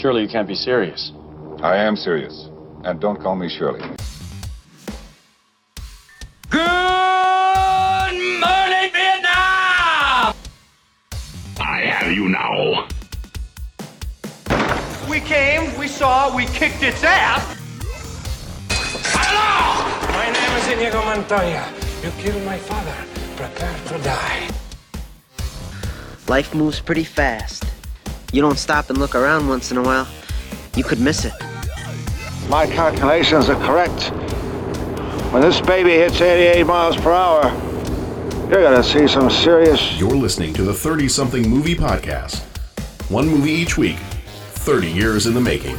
Surely you can't be serious. I am serious. And don't call me Shirley. Good morning, Vietnam! I have you now. We came, we saw, we kicked its ass. Hello! My name is Inigo Montoya. You killed my father. Prepare to die. Life moves pretty fast. You don't stop and look around once in a while, you could miss it. My calculations are correct. When this baby hits 88 miles per hour, you're gonna see some serious. You're listening to the 30 something movie podcast. One movie each week, 30 years in the making.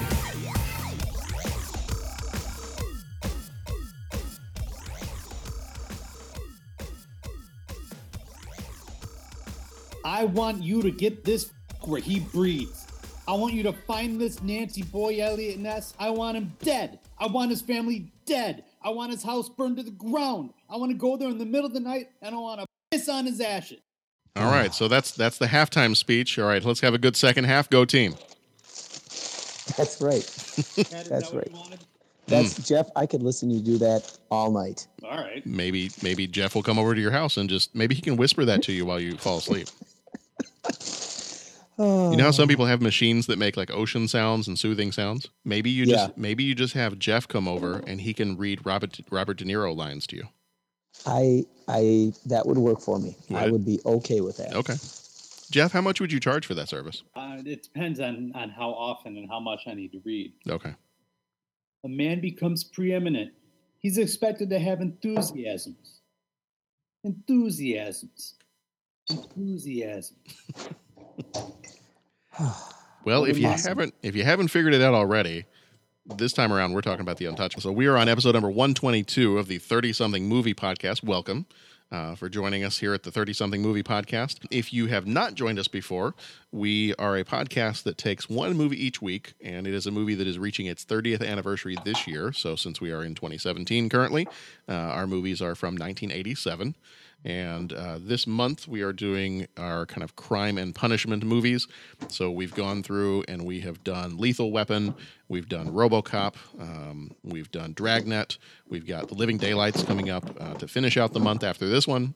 I want you to get this where he breathes. I want you to find this Nancy boy Eliot Ness. I want him dead. I want his family dead. I want his house burned to the ground. I want to go there in the middle of the night and I want to piss on his ashes. All right, so that's that's the halftime speech. All right, let's have a good second half. Go team. That's right. That- is that right. That's Hmm. Jeff. I could listen to you do that all night. All right. Maybe maybe Jeff will come over to your house and just maybe he can whisper that to you while you fall asleep. You know how some people have machines that make like ocean sounds and soothing sounds? Maybe you just maybe you just have Jeff come over and he can read Robert Robert De Niro lines to you. I, I, that would work for me. I Would? would be okay with that. Okay. Jeff, how much would you charge for that service? Uh, it depends on, on how often and how much I need to read. Okay. A man becomes preeminent. He's expected to have enthusiasms. Enthusiasms. Enthusiasms. Well, if you Awesome. haven't if you haven't figured it out already, this time around we're talking about the Untouchable. So we are on episode number 122 of the 30 something movie podcast. Welcome. Uh, for joining us here at the 30 something movie podcast. If you have not joined us before, we are a podcast that takes one movie each week, and it is a movie that is reaching its 30th anniversary this year. So, since we are in 2017 currently, uh, our movies are from 1987. And uh, this month we are doing our kind of crime and punishment movies. So we've gone through and we have done Lethal Weapon, we've done RoboCop, um, we've done Dragnet, we've got The Living Daylights coming up uh, to finish out the month after this one.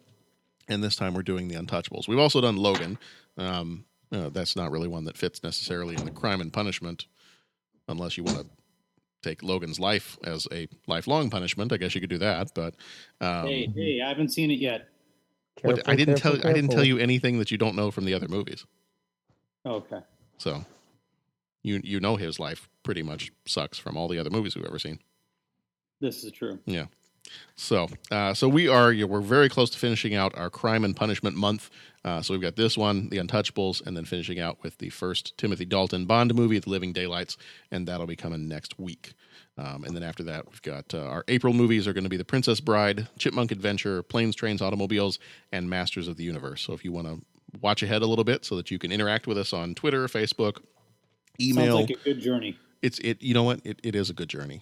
And this time we're doing The Untouchables. We've also done Logan. Um, uh, that's not really one that fits necessarily in the crime and punishment, unless you want to take Logan's life as a lifelong punishment. I guess you could do that, but um, hey, hey, I haven't seen it yet. What- Careful, I didn't careful, tell I didn't tell you anything that you don't know from the other movies. Okay. So you you know his life pretty much sucks from all the other movies we've ever seen. This is true. Yeah. So uh, so we are yeah, we're very close to finishing out our crime and punishment month. Uh, so we've got this one, The Untouchables, and then finishing out with the first Timothy Dalton Bond movie, The Living Daylights, and that'll be coming next week. Um, and then after that, we've got uh, our April movies are going to be The Princess Bride, Chipmunk Adventure, Planes, Trains, Automobiles, and Masters of the Universe. So if you want to watch ahead a little bit so that you can interact with us on Twitter, Facebook, email, Sounds like a good journey. it's it you know what? It, it is a good journey.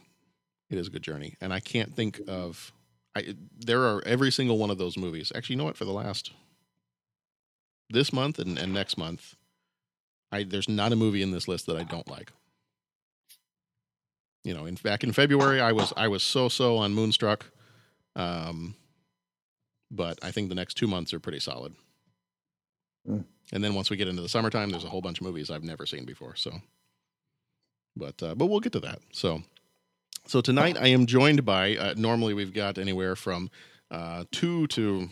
It is a good journey. And i can't think of i there are every single one of those movies. Actually you know what? For the last this month and, and next month i there's not a movie in this list that i don't like you know in back in february i was i was so so on moonstruck um but i think the next two months are pretty solid Mm. and then once we get into the summertime there's a whole bunch of movies i've never seen before so but uh, but we'll get to that. So so tonight I am joined by uh, normally we've got anywhere from uh, two to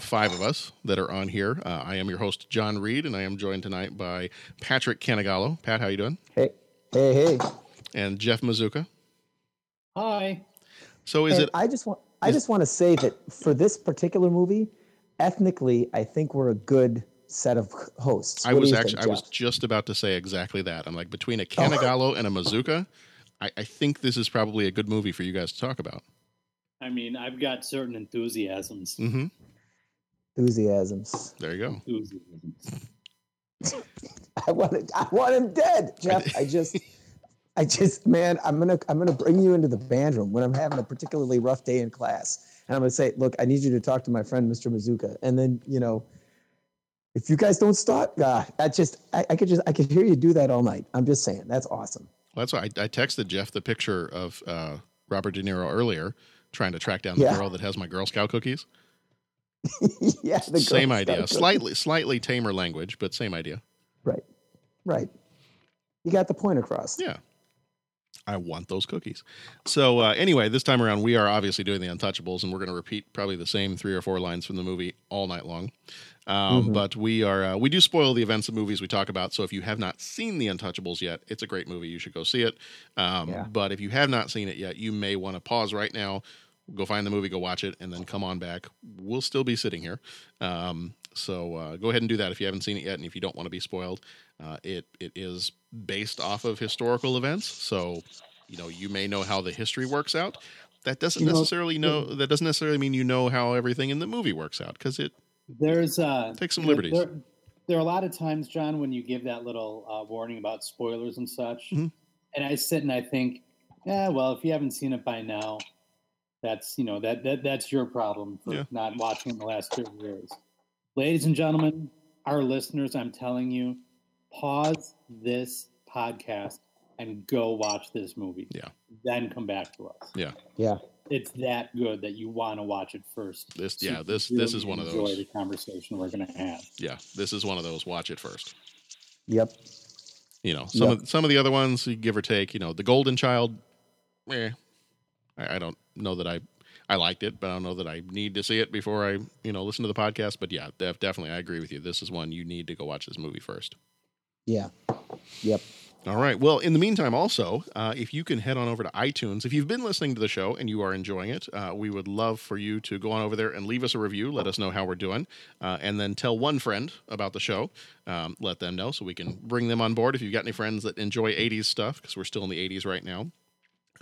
five of us that are on here. Uh, I am your host John Reed, and I am joined tonight by Patrick Canagallo. Pat, how you doing? Hey, hey, hey. And Jeff Mazuka. Hi. So is And it? I just want. I is- just want to say that for this particular movie, ethnically, I think we're a good set of hosts. I What do was actually think, I was just about to say exactly that. I'm like between a Canagallo and a Mazuka. I, I think this is probably a good movie for you guys to talk about. I mean, I've got certain enthusiasms. Mm-hmm. enthusiasms. There you go. Enthusiasms. I want it, I want him dead, Jeff. I just, I just, man, I'm gonna, I'm gonna bring you into the band room when I'm having a particularly rough day in class, and I'm gonna say, look, I need you to talk to my friend Mr. Mazuka, and then you know, If you guys don't stop, God, I just I, I could just I could hear you do that all night. I'm just saying that's awesome. Well, that's why I, I texted Jeff the picture of uh, Robert De Niro earlier, trying to track down the Yeah. girl that has my Girl Scout cookies. yeah, the Girl same Scout idea, cookie. slightly slightly tamer language, but same idea. Right, right. You got the point across. Yeah. I want those cookies. So uh, anyway, this time around, we are obviously doing the Untouchables, and we're going to repeat probably the same three or four lines from the movie all night long. Um, Mhm. But we are uh, we do spoil the events of movies we talk about. So if you have not seen the Untouchables yet, it's a great movie. You should go see it. Um, Yeah. But if you have not seen it yet, you may want to pause right now, go find the movie, go watch it, and then come on back. We'll still be sitting here. Um, so uh, go ahead and do that if you haven't seen it yet, and if you don't want to be spoiled. Uh, it it is based off of historical events, so you know you may know how the history works out. That doesn't You necessarily know that doesn't necessarily mean you know how everything in the movie works out because it There's uh Take some liberties. There, there are a lot of times, John, when you give that little uh, warning about spoilers and such, Mhm. and I sit and I think, yeah, well, if you haven't seen it by now, that's you know that that that's your problem for Yeah. not watching in the last thirty years. Ladies and gentlemen, our listeners, I'm telling you, pause this podcast and go watch this movie. Yeah. Then come back to us. yeah Yeah. It's that good that you want to watch it first. this so yeah this can this is one of enjoy those the conversation we're going to have. yeah this is one of those watch it first. Yep. You know some Yep. of some of the other ones give or take. You know the Golden Child, eh, I, I don't know that I. I liked it, but I don't know that I need to see it before I, you know, listen to the podcast. But yeah, def- definitely, I agree with you. This is one you need to go watch this movie first. Yeah. Yep. All right. Well, in the meantime, also, uh, if you can head on over to iTunes, if you've been listening to the show and you are enjoying it, uh, we would love for you to go on over there and leave us a review. Let us know how we're doing, uh, and then tell one friend about the show. Um, let them know so we can bring them on board. If you've got any friends that enjoy '80s stuff, because we're still in the '80s right now.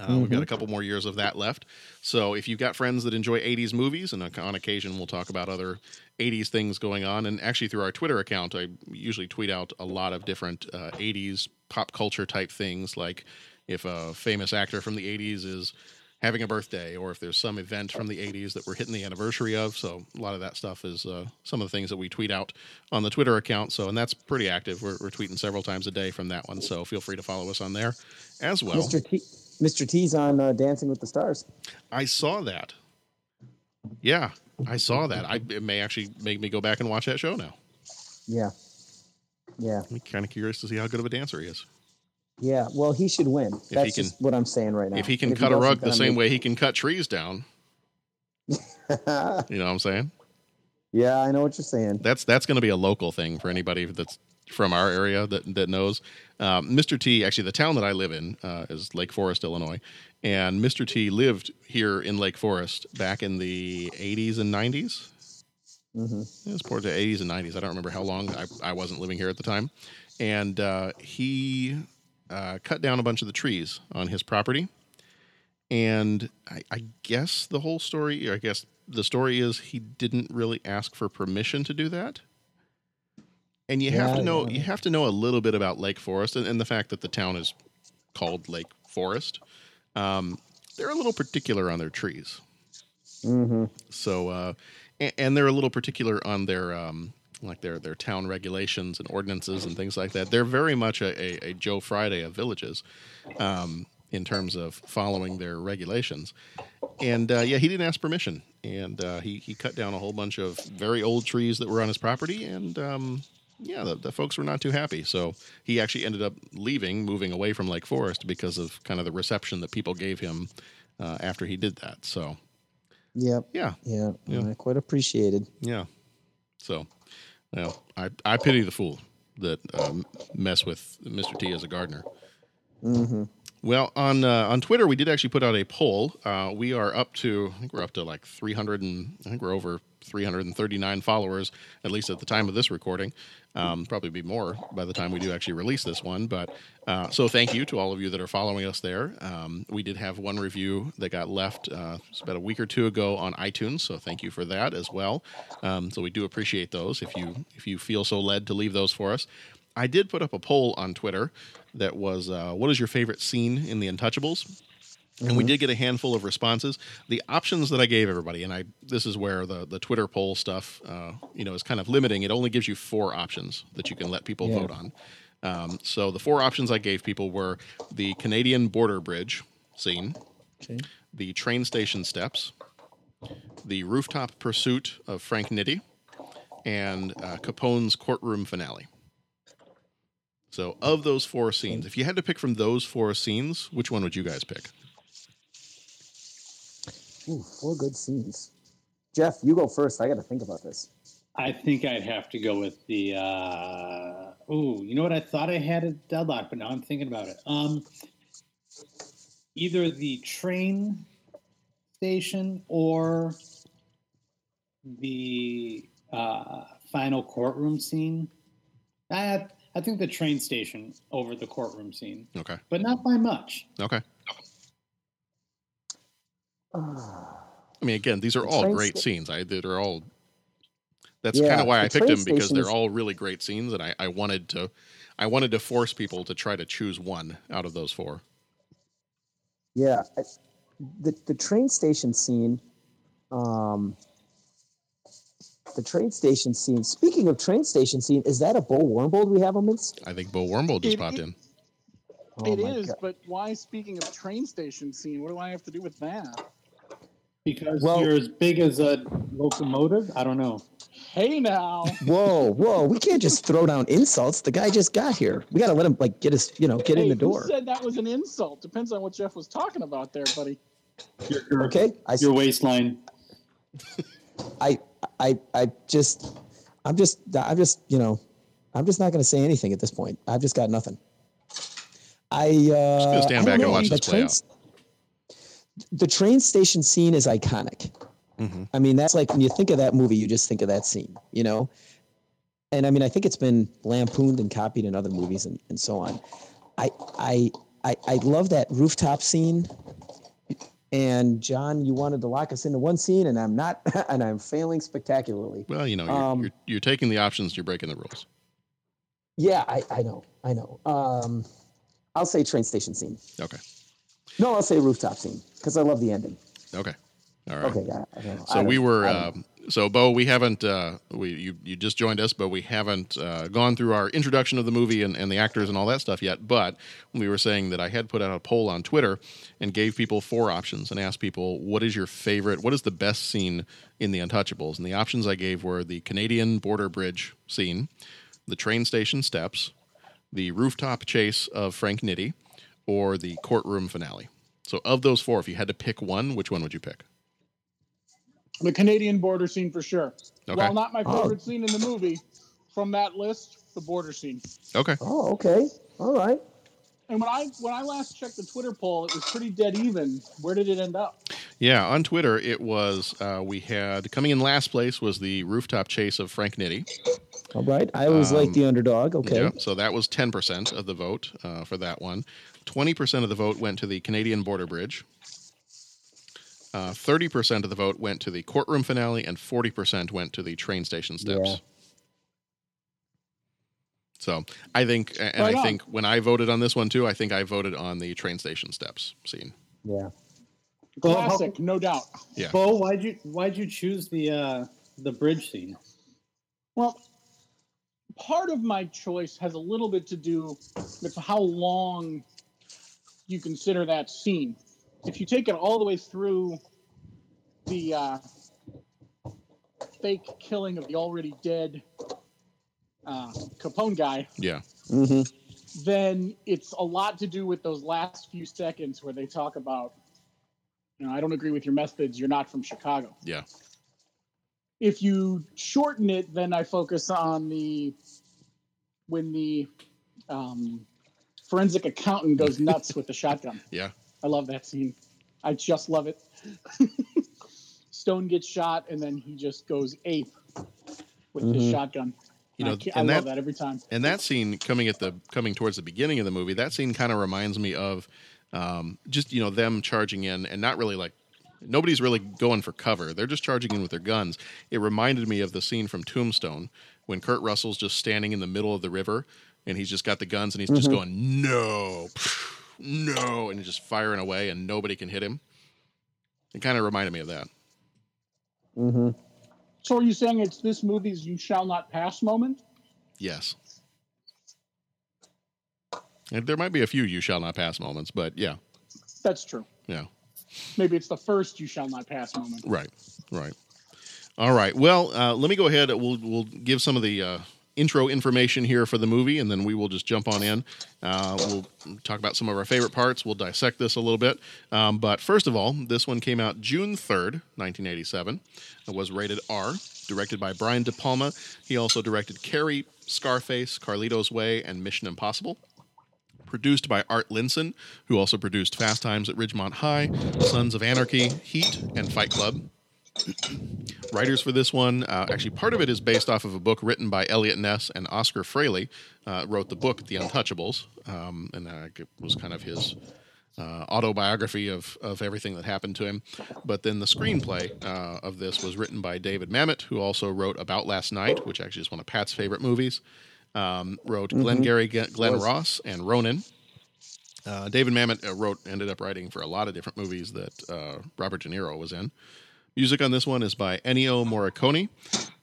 Uh, We've got a couple more years of that left. So if you've got friends that enjoy 80s movies, and on occasion we'll talk about other 80s things going on, and actually through our Twitter account, I usually tweet out a lot of different uh, 80s pop culture type things, like if a famous actor from the 80s is having a birthday, or if there's some event from the 80s that we're hitting the anniversary of. So a lot of that stuff is uh, some of the things that we tweet out on the Twitter account. So and that's pretty active. We're, we're tweeting several times a day from that one. So feel free to follow us on there as well. Mr. T. Mr. T's on uh, Dancing with the Stars. I saw that. Yeah, I saw that. I it may actually make me go back and watch that show now. Yeah. Yeah. I'm kind of curious to see how good of a dancer he is. Yeah. Well, he should win. he That's can- just what I'm saying right now. if he can And cut a rug the same way he can cut trees down, you know what I'm saying? yeah, I know what you're saying. That's that's going to be a local thing for anybody that's from our area that that knows. Um, Mr. T, actually, the town that I live in uh, is Lake Forest, Illinois, and Mr. T lived here in Lake Forest back in the 80s and 90s. hmm It was towards the 80s and 90s. I don't remember how long. I, I wasn't living here at the time. And uh, he uh, cut down a bunch of the trees on his property. And I, I guess the whole story, I guess the story is he didn't really ask for permission to do that. And you have to know yeah. you have to know a little bit about Lake Forest and, and the fact that the town is called Lake Forest. Um, they're a little particular on their trees. hmm So, uh, and, and they're a little particular on their um, like their their town regulations and ordinances and things like that. They're very much a, a, a Joe Friday of villages um, in terms of following their regulations. And uh, yeah, he didn't ask permission, and uh, he he cut down a whole bunch of very old trees that were on his property, and um, yeah, the, the folks were not too happy. So he actually ended up leaving, moving away from Lake Forest because of kind of the reception that people gave him uh, after he did that. So Yep. yeah, Yeah. Yeah. I quite appreciated. yeah. So, well, I I pity the fool that um, mess with Mr. T as a gardener. hmm Well, on uh, on Twitter, we did actually put out a poll. Uh, we are up to, I think we're up to like 300 and I think we're over 339 followers, at least at the time of this recording. Um, probably be more by the time we do actually release this one. But uh, so thank you to all of you that are following us there. Um, we did have one review that got left uh, about a week or two ago on iTunes, so thank you for that as well. Um, so we do appreciate those. If you if you feel so led to leave those for us. I did put up a poll on Twitter that was, uh, "What is your favorite scene in The Untouchables?" And we did get a handful of responses. The options that I gave everybody, and I this is where the the Twitter poll stuff, uh, you know, is kind of limiting. It only gives you four options that you can let people Yeah. vote on. Um, so the four options I gave people were the Canadian border bridge scene, Okay. the train station steps, the rooftop pursuit of Frank Nitti, and uh, Capone's courtroom finale. So, of those four scenes, if you had to pick from those four scenes, which one would you guys pick? Ooh, four good scenes. Jeff, you go first. I got to think about this. I think I'd have to go with the. uh Oh, you know what? I thought I had a deadlock, but now I'm thinking about it. Um, either the train station or the uh, final courtroom scene. I I think the train station over the courtroom scene, Okay. but not by much. Okay. I mean, again, these are The all great sta- scenes. I they're all. That's Yeah, kind of why I picked them because they're all really great scenes, and I, I wanted to, I wanted to force people to try to choose one out of those four. yeah, I, the the train station scene. Um, the train station scene. Speaking of train station scene, is that a Bo Warmbold we have on amidst? I think Bo Wormbold just It- popped it- in. Oh It my is, God. but why? Speaking of train station scene, what do I have to do with that? Because Well- you're as big as a locomotive. I don't know. Hey now, Whoa, whoa! We can't just throw down insults. The guy just got here. We got to let him like get his, you know, get hey, in the who door. said that was an insult? Depends on what Jeff was talking about there, buddy. Your, your, Okay, I, your waistline. I, I, I just, I'm just, I'm just, you know, I'm just not going to say anything at this point. I've just got nothing. I, uh, gonna stand I don't back and watch this play out. S- The train station scene is iconic. hmm I mean, that's like when you think of that movie, you just think of that scene, you know? And I mean, I think it's been lampooned and copied in other movies and, and so on. I, I, I, I love that rooftop scene. And John, you wanted to lock us into one scene, and I'm not, and I'm failing spectacularly. Well, you know, you're, Um, you're you're taking the options, you're breaking the rules. Yeah, I, I know, I know. Um, I'll say train station scene. Okay. No, I'll say rooftop scene because I love the ending. Okay. All right. Okay, yeah. I don't know. I So we were. Um, so Bo, we haven't. Uh, we you you just joined us, but we haven't uh, gone through our introduction of the movie and, and the actors and all that stuff yet. But we were saying that I had put out a poll on Twitter and gave people four options and asked people what is your favorite, what is the best scene in The Untouchables, and the options I gave were the Canadian border bridge scene, the train station steps, the rooftop chase of Frank Nitti, or the courtroom finale. So of those four, if you had to pick one, which one would you pick? The Canadian border scene for sure. Okay. While not my Oh. favorite scene in the movie, from that list, the border scene. Okay. Oh, okay. All right. And when I when I last checked the Twitter poll, it was pretty dead even. Where did it end up? Yeah, on Twitter, it was uh, we had coming in last place was the rooftop chase of Frank Nitti. All right. I always like Um, the underdog. Okay. Yeah, so that was ten percent of the vote uh, for that one. Twenty percent of the vote went to the Canadian border bridge. Uh, Thirty percent of the vote went to the courtroom finale, and forty percent went to the train station steps. Yeah. So I think, and Right I on. think when I voted on this one too, I think I voted on the train station steps scene. Yeah. Well, how- Classic, no doubt. Yeah. Bo, why'd you why'd you choose the uh the bridge scene? Well, part of my choice has a little bit to do with how long you consider that scene. If you take it all the way through the uh, fake killing of the already dead uh, Capone guy, Yeah. Mm-hmm. then it's a lot to do with those last few seconds where they talk about, you know, I don't agree with your methods. You're not from Chicago. Yeah. If you shorten it, then I focus on the when the um, forensic accountant goes nuts with the shotgun. Yeah. I love that scene. I just love it. Stone gets shot, and then he just goes ape with his Mhm. shotgun. You know, ca- I, and love that- that every time. And that scene coming at the coming towards the beginning of the movie, that scene kind of reminds me of um, just you know them charging in and not really like nobody's really going for cover. They're just charging in with their guns. It reminded me of the scene from Tombstone when Kurt Russell's just standing in the middle of the river and he's just got the guns and he's just going no, no, and and just firing away, and nobody can hit him. It kind of reminded me of that. Mm-hmm. So are you saying it's this movie's "You Shall Not Pass" moment? Yes. And there might be a few "You Shall Not Pass" moments, but yeah, That's true. yeah. Maybe it's the first "You Shall Not Pass" moment. Right, right. All right. Well, uh, let me go ahead. We'll we'll give some of the uh, intro information here for the movie, and then we will just jump on in. Uh, we'll talk about some of our favorite parts. We'll dissect this a little bit. Um, but first of all, this one came out June third, nineteen eighty-seven. It was rated R. Directed by Brian De Palma. He also directed Carrie, Scarface, Carlito's Way, and Mission Impossible produced by Art Linson, who also produced Fast Times at Ridgemont High, Sons of Anarchy, Heat, and Fight Club. Writers for this one, uh, actually, part of it is based off of a book written by Eliot Ness and Oscar Fraley. Uh, wrote the book The Untouchables, um, and uh, it was kind of his uh, autobiography of of everything that happened to him. But then the screenplay uh, of this was written by David Mamet, who also wrote About Last Night, which actually is one of Pat's favorite movies. Um, wrote Glengarry G- Glenn Was. Ross and Ronin. Uh, David Mamet uh, wrote, ended up writing for a lot of different movies that uh, Robert De Niro was in. Music on this one is by Ennio Morricone,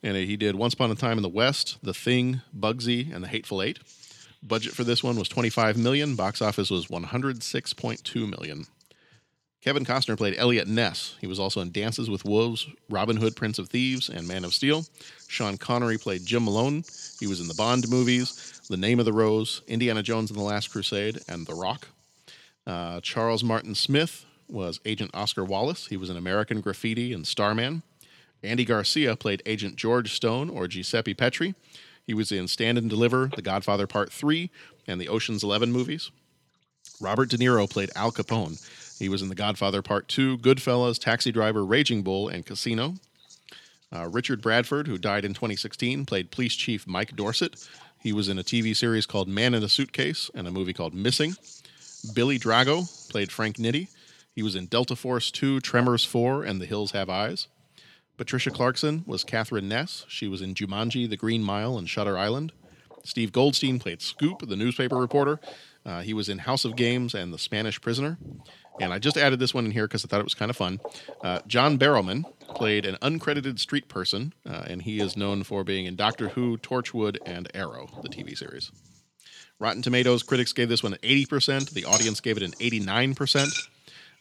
and he did Once Upon a Time in the West, The Thing, Bugsy, and The Hateful Eight. Budget for this one was 25 million. Box office was 106.2 million. Kevin Costner played Eliot Ness. He was also in Dances with Wolves, Robin Hood, Prince of Thieves, and Man of Steel. Sean Connery played Jim Malone. He was in the Bond movies, The Name of the Rose, Indiana Jones and the Last Crusade, and The Rock. Uh, Charles Martin Smith was Agent Oscar Wallace. He was in American Graffiti and Starman. Andy Garcia played Agent George Stone or Giuseppe Petri. He was in Stand and Deliver, The Godfather Part 3, and the Ocean's 11 movies. Robert De Niro played Al Capone. He was in The Godfather Part 2, Goodfellas, Taxi Driver, Raging Bull, and Casino. Uh, Richard Bradford, who died in 2016, played Police Chief Mike Dorset. He was in a TV series called Man in a Suitcase and a movie called Missing. Billy Drago played Frank Nitti. He was in Delta Force 2, Tremors 4, and The Hills Have Eyes. Patricia Clarkson was Catherine Ness. She was in Jumanji, The Green Mile, and Shutter Island. Steve Goldstein played Scoop, the newspaper reporter. Uh, he was in House of Games and The Spanish Prisoner. And I just added this one in here because I thought it was kind of fun. Uh, John Barrowman played an uncredited street person, uh, and he is known for being in Doctor Who, Torchwood, and Arrow, the TV series. Rotten Tomatoes critics gave this one an 80%. The audience gave it an 89%.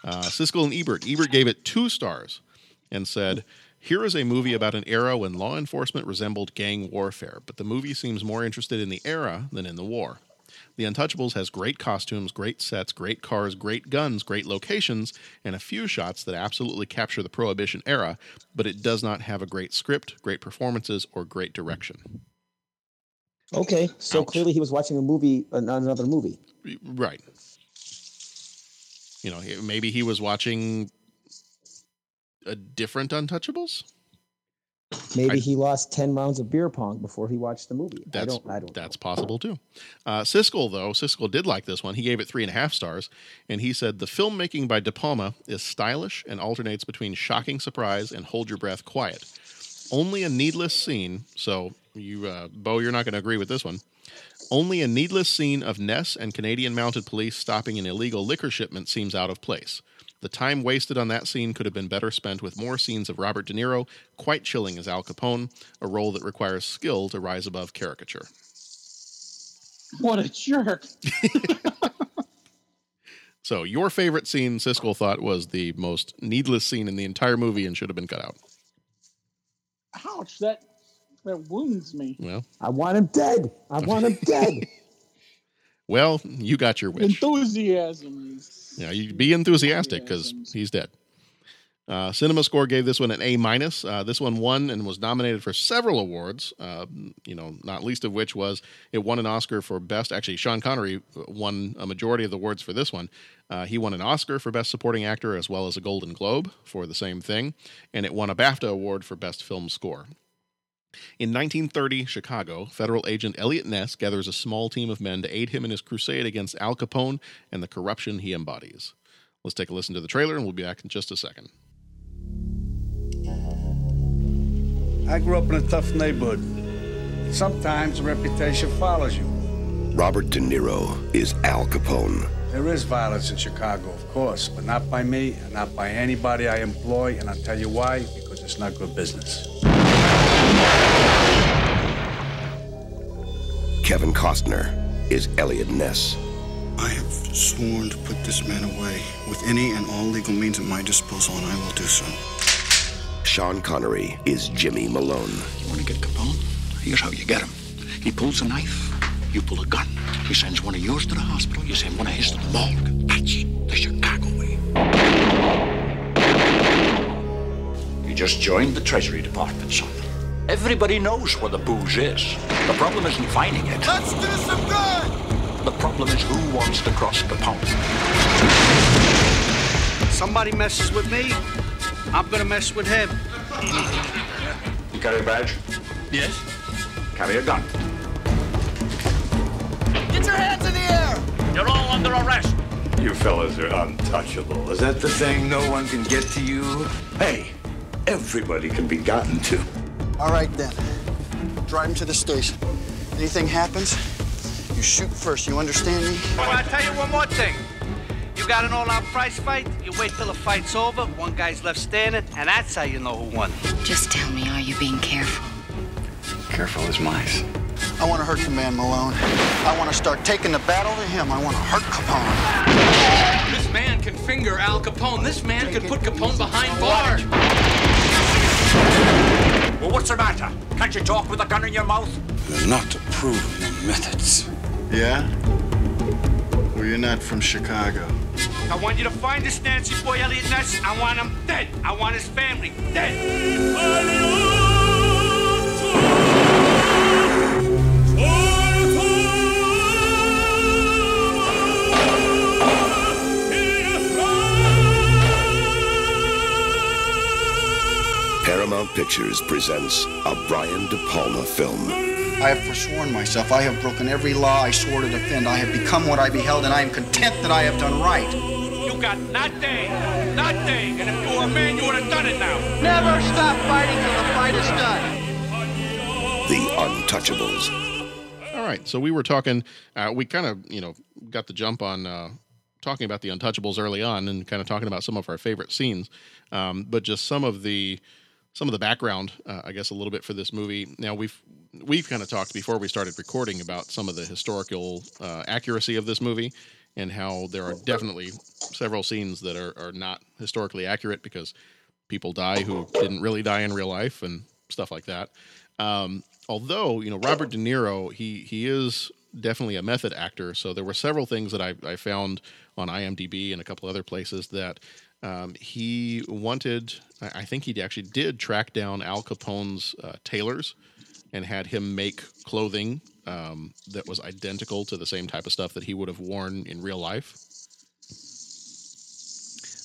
Uh, Siskel and Ebert. Ebert gave it two stars and said, Here is a movie about an era when law enforcement resembled gang warfare, but the movie seems more interested in the era than in the war. The Untouchables has great costumes, great sets, great cars, great guns, great locations, and a few shots that absolutely capture the Prohibition era, but it does not have a great script, great performances, or great direction. Okay, so Ouch. clearly he was watching a movie, an- another movie. Right. You know, maybe he was watching a different Untouchables. Maybe I- he lost ten rounds of beer pong before he watched the movie. I That's don't. I don't. that's possible too. Uh, Siskel though, Siskel did like this one. He gave it three and a half stars, and he said the filmmaking by De Palma is stylish and alternates between shocking surprise and hold your breath quiet. Only a needless scene. So you, uh, Bo, you're not going to agree with this one. Only a needless scene of Ness and Canadian Mounted Police stopping an illegal liquor shipment seems out of place. The time wasted on that scene could have been better spent with more scenes of Robert De Niro, quite chilling as Al Capone, a role that requires skill to rise above caricature. What a jerk! So, your favorite scene, Siskel thought, was the most needless scene in the entire movie and should have been cut out. Ouch! That that wounds me. Well, I want him dead. I want him dead. well, you got your wish. Enthusiasm. Yeah, you be enthusiastic because he's dead. Uh, Cinema Score gave this one an A minus. Uh, this one won and was nominated for several awards. Uh, you know, not least of which was it won an Oscar for best. Actually, Sean Connery won a majority of the awards for this one. Uh, he won an Oscar for best supporting actor as well as a Golden Globe for the same thing, and it won a BAFTA award for best film score. In 1930 Chicago, federal agent Eliot Ness gathers a small team of men to aid him in his crusade against Al Capone and the corruption he embodies. Let's take a listen to the trailer and we'll be back in just a second. I grew up in a tough neighborhood. Sometimes a reputation follows you. Robert De Niro is Al Capone, There is violence in Chicago, of course, but not by me and not by anybody I employ, and I'll tell you why, because it's not good business. Kevin Costner is Eliot Ness. I have sworn to put this man away with any and all legal means at my disposal, and I will do so. Sean Connery is Jimmy Malone. You want to get Capone? Here's how you get him. He pulls a knife, you pull a gun. He sends one of yours to the hospital, you send one of his to the morgue. That's the Chicago way. You just joined the Treasury Department, son. Everybody knows where the booze is. The problem isn't finding it. Let's do some good! The problem is who wants to cross the pond. Somebody messes with me, I'm gonna mess with him. You carry a badge? Yes. Carry a gun. Get your hands in the air! You're all under arrest. You fellas are untouchable. Is that the thing no one can get to you? Hey, everybody can be gotten to. All right, then. Drive him to the station. Anything happens, you shoot first. You understand me? Oh, well, I'll tell you one more thing. You got an all-out prize fight, you wait till the fight's over, one guy's left standing, and that's how you know who won. Just tell me, are you being careful? Careful as mice. I want to hurt the man Malone. I want to start taking the battle to him. I want to hurt Capone. This man can finger Al Capone. This man can put Capone behind bars. Well, what's the matter? Can't you talk with a gun in your mouth? You're not approving your methods. Yeah? Well, you're not from Chicago. I want you to find this Nancy boy, Eliot Ness. I want him dead. I want his family dead. Paramount Pictures presents a Brian De Palma film. I have forsworn myself. I have broken every law I swore to defend. I have become what I beheld, and I am content that I have done right. You got nothing, nothing. And if you were a man, you would have done it now. Never stop fighting till the fight is done. The Untouchables. All right, so we were talking. Uh, we kind of, you know, got the jump on uh, talking about the Untouchables early on, and kind of talking about some of our favorite scenes. Um, but just some of the some of the background, uh, I guess, a little bit for this movie. Now we've we've kind of talked before we started recording about some of the historical uh, accuracy of this movie and how there are definitely several scenes that are, are not historically accurate because people die who didn't really die in real life and stuff like that. Um, although you know Robert De Niro, he he is definitely a method actor. So there were several things that I, I found on IMDb and a couple other places that um, he wanted. I think he actually did track down Al Capone's uh, tailors and had him make clothing um, that was identical to the same type of stuff that he would have worn in real life.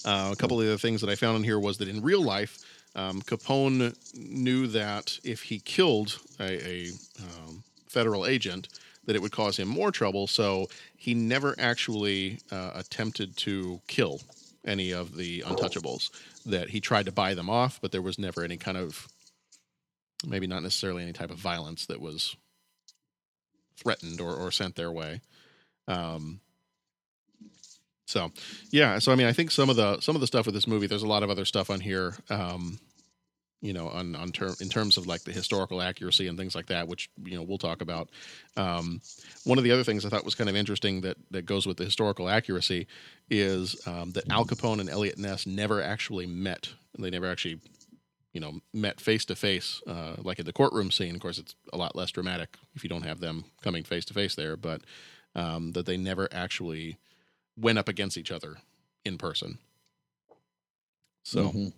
Uh, a couple of the things that I found in here was that in real life, um, Capone knew that if he killed a, a um, federal agent, that it would cause him more trouble. So he never actually uh, attempted to kill any of the untouchables. That he tried to buy them off, but there was never any kind of, maybe not necessarily any type of violence that was threatened or, or sent their way. Um, so, yeah. So I mean, I think some of the some of the stuff with this movie, there's a lot of other stuff on here. Um, you know, on on term in terms of like the historical accuracy and things like that, which you know we'll talk about. Um, one of the other things I thought was kind of interesting that that goes with the historical accuracy is um, that Al Capone and Eliot Ness never actually met. They never actually, you know, met face to face, like in the courtroom scene. Of course, it's a lot less dramatic if you don't have them coming face to face there, but um, that they never actually went up against each other in person. So. Mhm.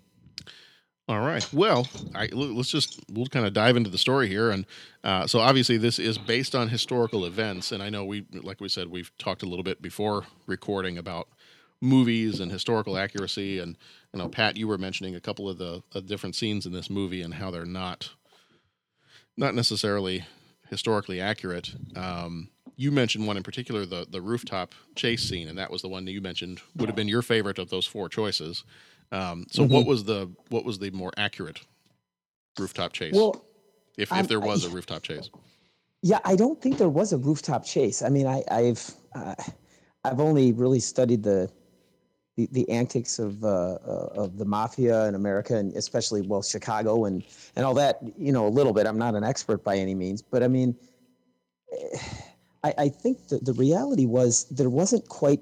All right. Well, I, let's just we'll kind of dive into the story here, and uh, so obviously this is based on historical events, and I know we, like we said, we've talked a little bit before recording about movies and historical accuracy, and you know, Pat, you were mentioning a couple of the uh, different scenes in this movie and how they're not not necessarily historically accurate. Um, you mentioned one in particular, the the rooftop chase scene, and that was the one that you mentioned would have been your favorite of those four choices. Um, so, what Mhm. was the what was the more accurate rooftop chase? Well, if I'm- if there was I- a rooftop chase, Yeah, I don't think there was a rooftop chase. I mean, I, I've uh, I've only really studied the the, the antics of uh, uh, of the mafia in America, and especially well Chicago and and all that. You know, a little bit. I'm not an expert by any means, but I mean, I, I think that the reality was there wasn't quite.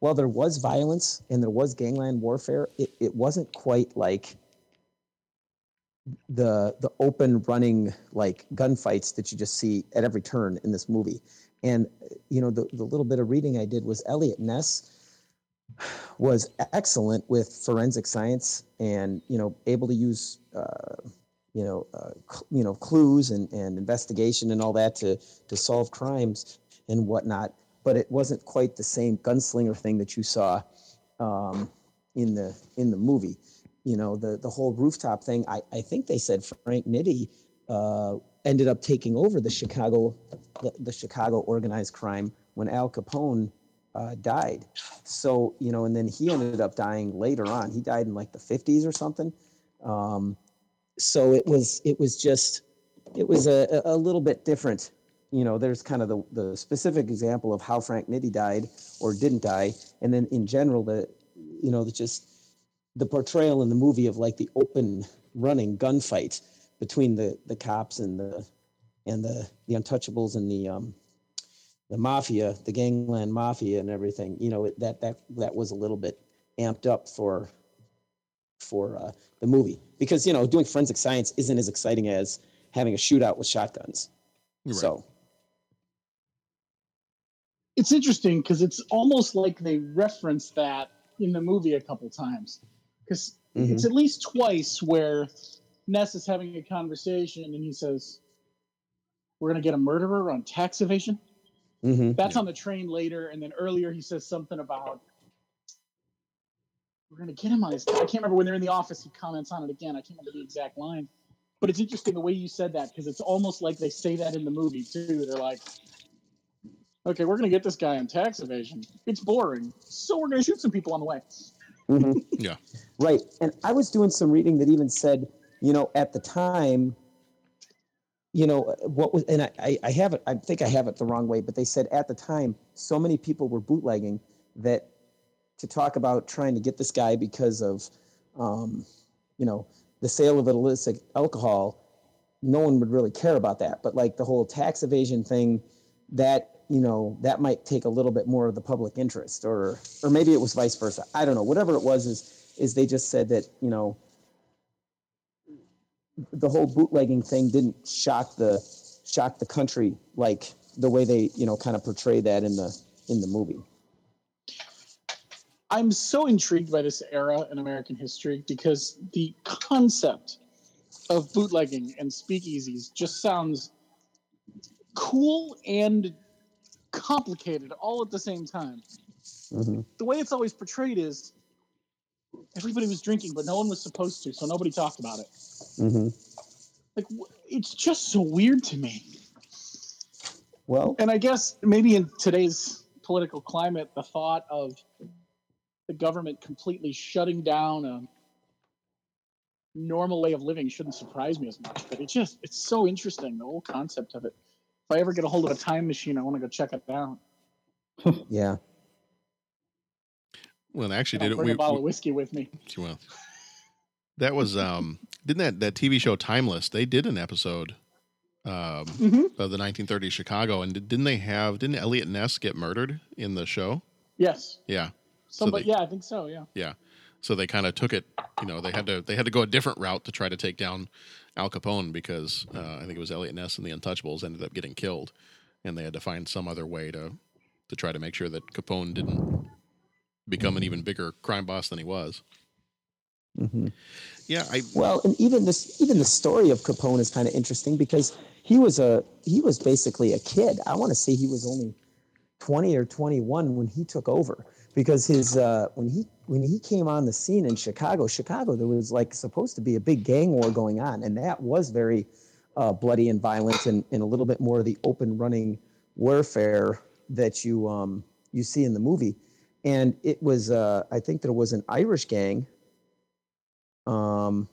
Well, there was violence and there was gangland warfare. It it wasn't quite like the the open running like gunfights that you just see at every turn in this movie. And you know, the the little bit of reading I did was Eliot Ness was excellent with forensic science and you know able to use uh, you know uh, cl- you know clues and, and investigation and all that to to solve crimes and whatnot but it wasn't quite the same gunslinger thing that you saw um, in the in the movie you know the the whole rooftop thing i i think they said frank nitti uh, ended up taking over the chicago the, the chicago organized crime when al capone uh, died. So, you know, and then he ended up dying later on. He died in like the 50s or something. Um, so it was, it was just, it was a, a little bit different. You know, there's kind of the, the specific example of how Frank Nitti died or didn't die. And then in general, the, you know, the just the portrayal in the movie of like the open running gunfight between the, the cops and the, and the, the untouchables and the, um, the mafia, the gangland mafia, and everything. You know that that that was a little bit amped up for for uh, the movie because you know doing forensic science isn't as exciting as having a shootout with shotguns. Right. So it's interesting because it's almost like they reference that in the movie a couple times because Mhm. it's at least twice where Ness is having a conversation and he says, "We're gonna get a murderer on tax evasion." Mhm. That's on the train later, and then earlier he says something about we're gonna get him on his. I can't remember when they're in the office. He comments on it again. I can't remember the exact line, but it's interesting the way you said that because it's almost like they say that in the movie too. They're like, "Okay, we're gonna get this guy on tax evasion. It's boring, so we're gonna shoot some people on the way." Mhm. Yeah. Right. And I was doing some reading that even said, you know, at the time, you know, what was, and I, I, I have it, I think I have it the wrong way, but they said at the time, so many people were bootlegging that to talk about trying to get this guy because of, um, you know, the sale of illicit alcohol, no one would really care about that. But like the whole tax evasion thing, that you know that might take a little bit more of the public interest, or or maybe it was vice versa. I don't know. Whatever it was, is is they just said that you know the whole bootlegging thing didn't shock the shock the country like the way they you know kind of portray that in the in the movie. I'm so intrigued by this era in American history because the concept of bootlegging and speakeasies just sounds cool and complicated all at the same time. Mhm. The way it's always portrayed is everybody was drinking, but no one was supposed to, so nobody talked about it. Mhm. Like, it's just so weird to me. Well, and I guess maybe in today's political climate, the thought of the government completely shutting down a normal way of living shouldn't surprise me as much. But it's just it's so interesting the whole concept of it. If I ever get a hold of a time machine, I want to go check it out. Yeah. Well, they actually I'll did it. bring We, a bottle we- of whiskey with me. well, that was um, didn't that that TV show Timeless? They did an episode um Mhm. of the 1930s Chicago, and did, didn't they have? Didn't Eliot Ness get murdered in the show? Yes. Yeah. So Somebody, they- yeah, I think so. Yeah. Yeah. So they kind of took it, you know, they had to they had to go a different route to try to take down Al Capone because uh, I think it was Eliot Ness and the Untouchables ended up getting killed, and they had to find some other way to to try to make sure that Capone didn't become an even bigger crime boss than he was. hmm Yeah, I Well, and even this, even the story of Capone is kind of interesting because he was a he was basically a kid. I want to say he was only twenty or twenty one when he took over because his uh, when he when he came on the scene in Chicago, Chicago there was like supposed to be a big gang war going on, and that was very uh, bloody and violent, and, and a little bit more of the open running warfare that you um, you see in the movie. And it was uh, I think there was an Irish gang um,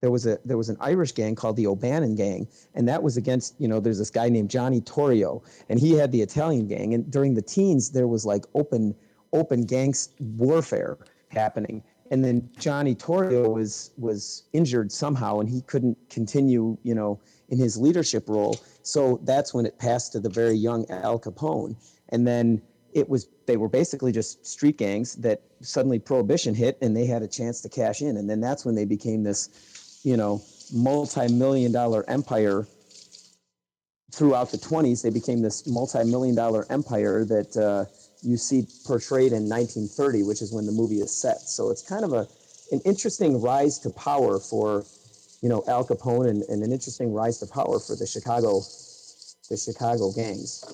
there was a there was an Irish gang called the O'Banion gang, and that was against you know there's this guy named Johnny Torrio, and he had the Italian gang. And during the teens, there was like open open gangs warfare happening. And then Johnny Torrio was was injured somehow, and he couldn't continue you know in his leadership role. So that's when it passed to the very young Al Capone, and then it was they were basically just street gangs that suddenly prohibition hit and they had a chance to cash in and then that's when they became this you know multi-million dollar empire throughout the 20s they became this multi-million dollar empire that uh, you see portrayed in 1930 which is when the movie is set. So it's kind of a an interesting rise to power for you know al capone and, and an interesting rise to power for the chicago the chicago gangs.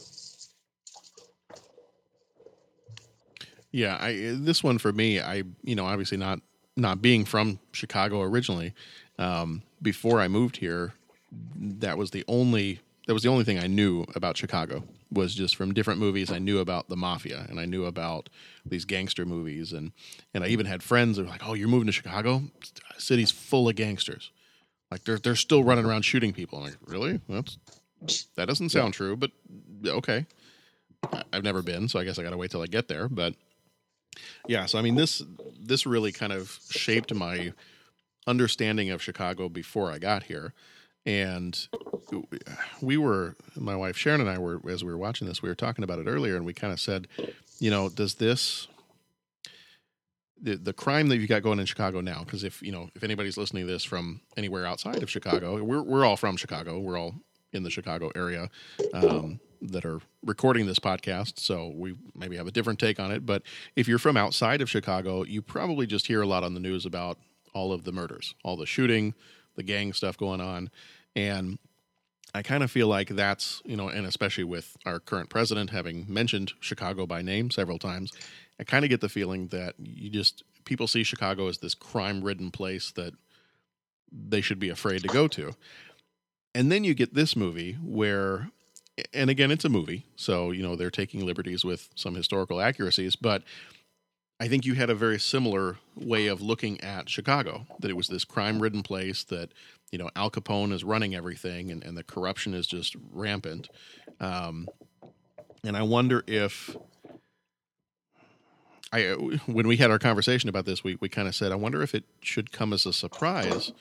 Yeah, I this one for me, I you know obviously not not being from Chicago originally, um, before I moved here, that was the only that was the only thing I knew about Chicago was just from different movies. I knew about the mafia and I knew about these gangster movies and and I even had friends that were like, "Oh, you're moving to Chicago? City's full of gangsters. Like they're they're still running around shooting people." I'm like, "Really? That's that doesn't sound yeah. true, but okay." I've never been, so I guess I got to wait till I get there, but yeah, so I mean this this really kind of shaped my understanding of Chicago before I got here. And we were my wife Sharon and I were as we were watching this, we were talking about it earlier and we kind of said, you know, does this the the crime that you got going in Chicago now because if you know if anybody's listening to this from anywhere outside of Chicago, we're we're all from Chicago. We're all in the Chicago area. Um, that are recording this podcast, so we maybe have a different take on it. But if you're from outside of Chicago, you probably just hear a lot on the news about all of the murders, all the shooting, the gang stuff going on. And I kind of feel like that's, you know, and especially with our current president having mentioned Chicago by name several times, I kind of get the feeling that you just, people see Chicago as this crime ridden place that they should be afraid to go to. And then you get this movie where and again, it's a movie, so you know they're taking liberties with some historical accuracies, but I think you had a very similar way of looking at Chicago. That it was this crime-ridden place that you know Al Capone is running everything, and, and the corruption is just rampant. Um, and I wonder if I, when we had our conversation about this, we we kind of said, I wonder if it should come as a surprise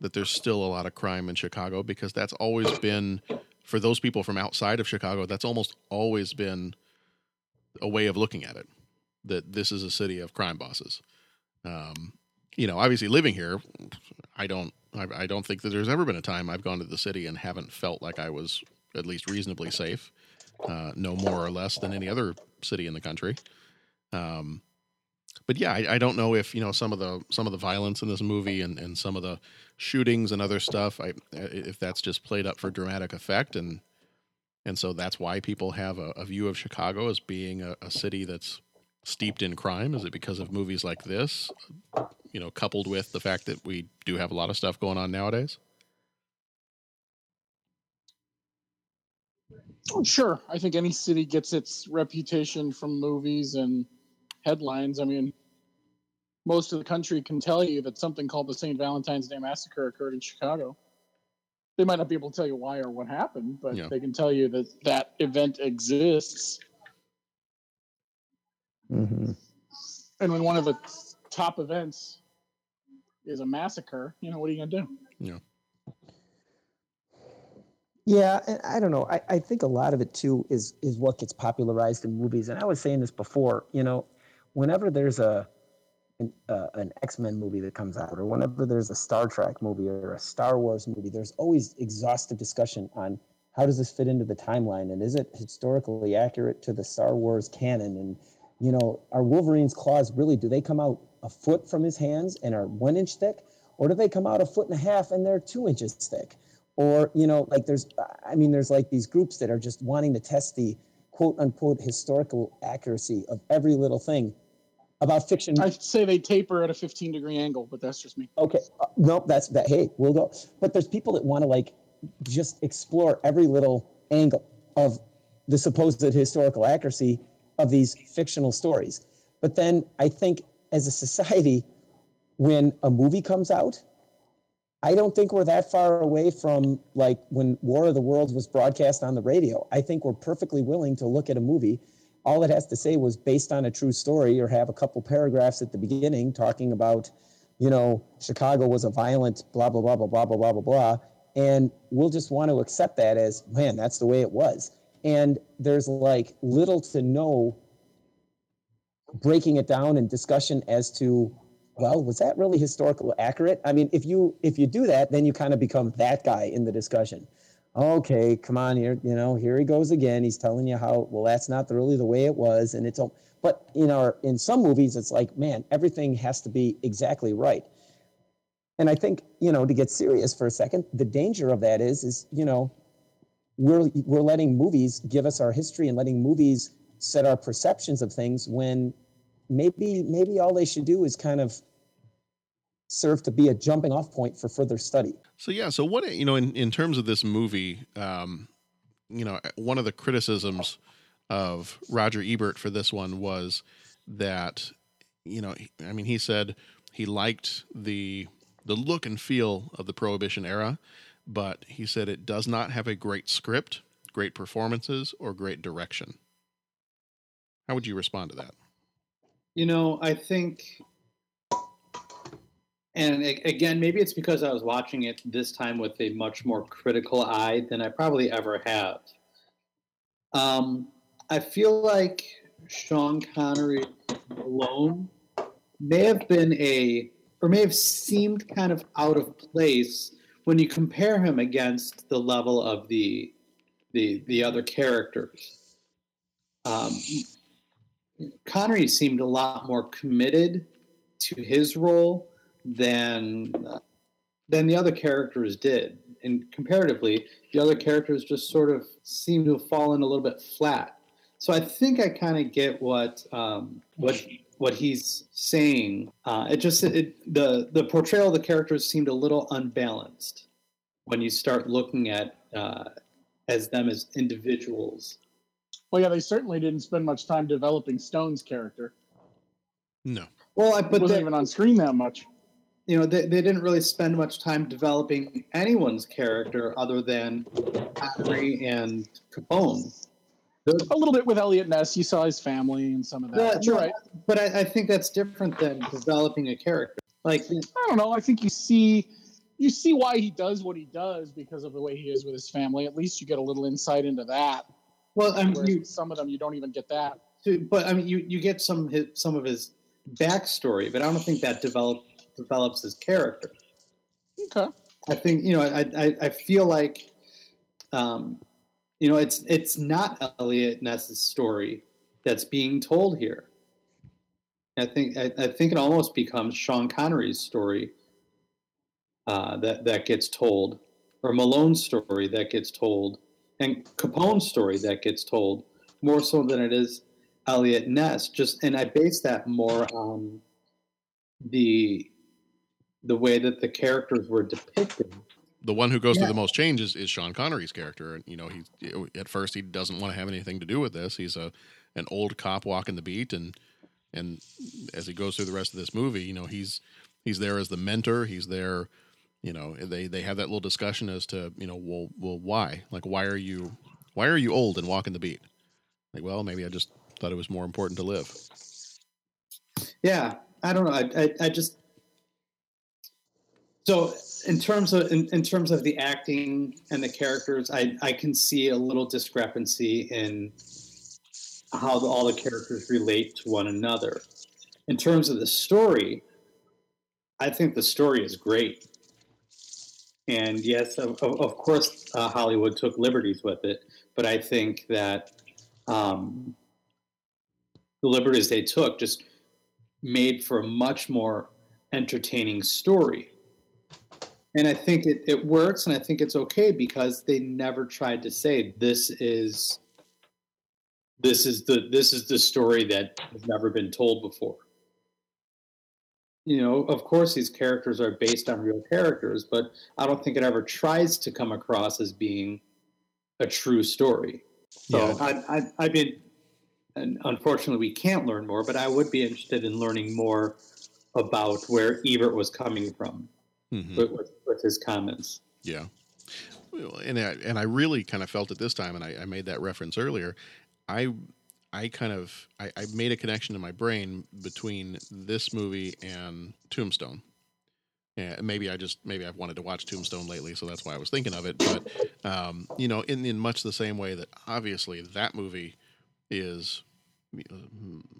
that there's still a lot of crime in Chicago because that's always been for those people from outside of Chicago, that's almost always been a way of looking at it. That this is a city of crime bosses. Um, you know, obviously living here, I don't, I, I, don't think that there's ever been a time I've gone to the city and haven't felt like I was at least reasonably safe, uh, no more or less than any other city in the country. Um, but yeah, I, I, don't know if you know some of the some of the violence in this movie and, and some of the shootings and other stuff. I if that's just played up for dramatic effect and and so that's why people have a, a view of Chicago as being a, a, city that's steeped in crime. Is it because of movies like this? You know, coupled with the fact that we do have a lot of stuff going on nowadays. Oh, sure. I think any city gets its reputation from movies and headlines. I mean, most of the country can tell you that something called the St. Valentine's Day Massacre occurred in Chicago. They might not be able to tell you why or what happened, but yeah. they can tell you that that event exists. Mm-hmm. And when one of the top events is a massacre, you know, what are you going to do? Yeah. Yeah, and I don't know. I, I think a lot of it too is is what gets popularized in movies. And I was saying this before, you know, whenever there's a an, uh, an X-Men movie that comes out or whenever there's a Star Trek movie or a Star Wars movie, there's always exhaustive discussion on how does this fit into the timeline and is it historically accurate to the Star Wars canon and you know, are Wolverine's claws really do they come out a foot from his hands and are one inch thick or do they come out a foot and a half and they're two inches thick? Or, you know, like there's I mean, there's like these groups that are just wanting to test the quote unquote historical accuracy of every little thing about fiction. I say they taper at a 15 degree angle, but that's just me. Okay, uh, no, that's that. Hey, we'll go. But there's people that want to like just explore every little angle of the supposed historical accuracy of these fictional stories. But then I think as a society, when a movie comes out I don't think we're that far away from like when War of the Worlds was broadcast on the radio. I think we're perfectly willing to look at a movie. All it has to say was based on a true story or have a couple paragraphs at the beginning talking about, you know, Chicago was a violent blah, blah, blah, blah, blah, blah, blah, blah, blah. And we'll just want to accept that as, man, that's the way it was. And there's like little to no breaking it down and discussion as to well was that really historically accurate? I mean if you if you do that then you kind of become that guy in the discussion. Okay come on here you know here he goes again. He's telling you how well that's not really the way it was and it's but in our in some movies it's like man everything has to be exactly right. And i think you know to get serious for a second the danger of that is is you know we're we're letting movies give us our history and letting movies set our perceptions of things when maybe maybe all they should do is kind of serve to be a jumping off point for further study. So yeah, so what you know in in terms of this movie, um, you know, one of the criticisms of Roger Ebert for this one was that you know, I mean, he said he liked the the look and feel of the Prohibition era, but he said it does not have a great script, great performances, or great direction. How would you respond to that? You know, I think, and again, maybe it's because I was watching it this time with a much more critical eye than I probably ever have. Um, I feel like Sean Connery alone may have been a, or may have seemed kind of out of place when you compare him against the level of the the the other characters. Um, Connery seemed a lot more committed to his role than uh, than the other characters did. And comparatively, the other characters just sort of seem to have fallen a little bit flat. So I think I kind of get what um, what what he's saying. Uh, it just it, the the portrayal of the characters seemed a little unbalanced when you start looking at uh, as them as individuals well, yeah, they certainly didn't spend much time developing Stone's character. No. Well, I, but wasn't even on screen that much. You know, they, they didn't really spend much time developing anyone's character other than Henry and Capone. A little bit with Eliot Ness, you saw his family and some of that. But, you're right. But I, I think that's different than developing a character. Like I don't know. I think you see you see why he does what he does because of the way he is with his family. At least you get a little insight into that. Well, I mean, you, some of them you don't even get that. But I mean, you, you get some his, some of his backstory, but I don't think that develop, develops his character. Okay. I think you know I I, I feel like, um, you know, it's it's not Eliot Ness's story that's being told here. I think I, I think it almost becomes Sean Connery's story uh, that that gets told, or Malone's story that gets told and Capone's story that gets told more so than it is Eliot Ness. Just and I base that more on the the way that the characters were depicted. The one who goes yeah. through the most changes is Sean Connery's character, and you know he at first he doesn't want to have anything to do with this. He's a an old cop walking the beat, and and as he goes through the rest of this movie, you know he's he's there as the mentor. He's there you know they they have that little discussion as to you know well well why? Like why are you why are you old and walking the beat? Like well maybe i just thought it was more important to live. Yeah. I don't know. I i, I just so in terms of in, in terms of the acting and the characters i i can see a little discrepancy in how the, all the characters relate to one another in terms of the story i think the story is great and yes, of, of course, uh, Hollywood took liberties with it, but I think that um, the liberties they took just made for a much more entertaining story. And I think it, it works, and I think it's okay because they never tried to say this is this is the this is the story that has never been told before you know, of course, these characters are based on real characters, but I don't think it ever tries to come across as being a true story. So yeah. I, I, I'd be, and unfortunately, we can't learn more, but I would be interested in learning more about where Ebert was coming from. Mhm. with, with, with his comments. Yeah. And I, and I really kind of felt it this time, and I, I made that reference earlier. I I kind of I, I made a connection in my brain between this movie and Tombstone. Yeah, maybe I just maybe I've wanted to watch Tombstone lately, so that's why I was thinking of it. But um, you know, in in much the same way that obviously that movie is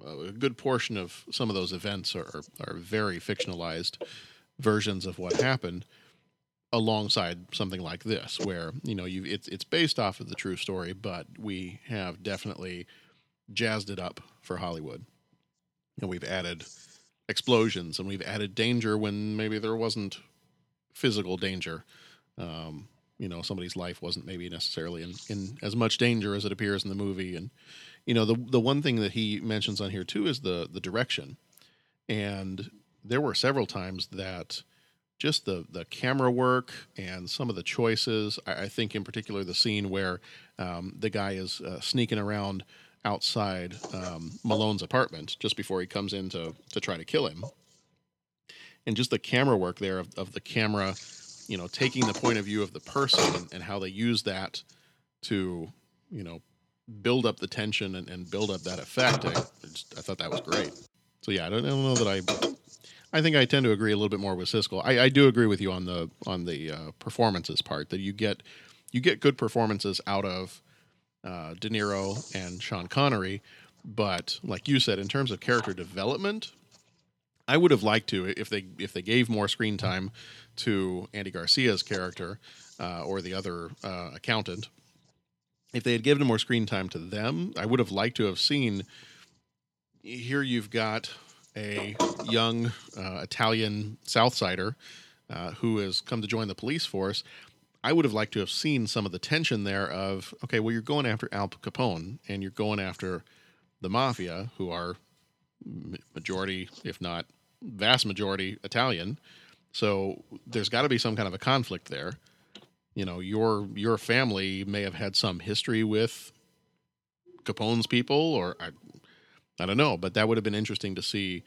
a good portion of some of those events are are, are very fictionalized versions of what happened alongside something like this where you know you it's it's based off of the true story but we have definitely jazzed it up for Hollywood. And we've added explosions and we've added danger when maybe there wasn't physical danger. Um, you know somebody's life wasn't maybe necessarily in, in as much danger as it appears in the movie. And you know the the one thing that he mentions on here too is the the direction. And there were several times that just the the camera work and some of the choices. I, I think in particular the scene where um, the guy is uh, sneaking around outside um, Malone's apartment just before he comes in to to try to kill him, and just the camera work there of, of the camera, you know, taking the point of view of the person and, and how they use that to you know build up the tension and, and build up that effect. I, I just, I thought that was great. So yeah, I don't, I don't know that I I think I tend to agree a little bit more with Siskel. I, I do agree with you on the on the uh, performances part that you get you get good performances out of uh, De Niro and Sean Connery, but like you said, in terms of character development, I would have liked to if they if they gave more screen time to Andy Garcia's character uh, or the other uh, accountant. If they had given more screen time to them, I would have liked to have seen. Here you've got a young uh, Italian Southsider uh, who has come to join the police force. I would have liked to have seen some of the tension there of okay, well, you're going after Al Capone and you're going after the mafia, who are majority, if not vast majority, Italian. So there's got to be some kind of a conflict there. You know, your your family may have had some history with Capone's people, or I don't know, but that would have been interesting to see.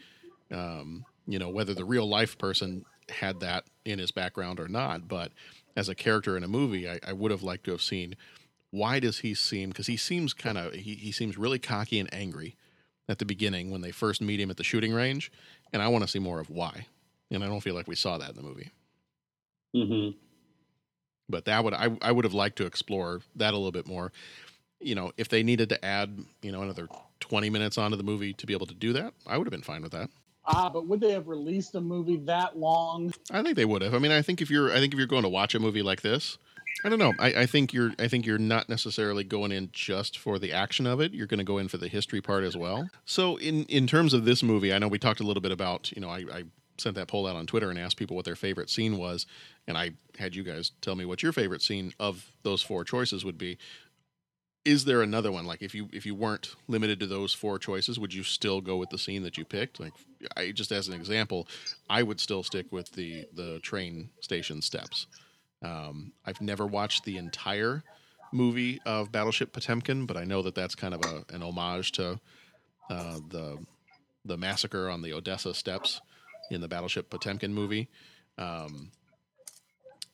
Um, you know, whether the real life person had that in his background or not. But as a character in a movie, I, I would have liked to have seen why does he seem because he seems kind of he, he seems really cocky and angry at the beginning when they first meet him at the shooting range, and I want to see more of why. And I don't feel like we saw that in the movie. Mm-hmm. But that would I I would have liked to explore that a little bit more. You know, if they needed to add you know another twenty minutes onto the movie to be able to do that, I would have been fine with that. Ah, but would they have released a movie that long? I think they would have. I mean, I think if you're, I think if you're going to watch a movie like this, I don't know. I, I think you're, I think you're not necessarily going in just for the action of it. You're going to go in for the history part as well. So, in in terms of this movie, I know we talked a little bit about, you know, I, I sent that poll out on Twitter and asked people what their favorite scene was, and I had you guys tell me what your favorite scene of those four choices would be. Is there another one? Like if you if you weren't limited to those four choices, would you still go with the scene that you picked? Like I just as an example, I would still stick with the the train station steps. Um, I've never watched the entire movie of Battleship Potemkin, but I know that that's kind of a, an homage to uh, the the massacre on the Odessa steps in the Battleship Potemkin movie. Um,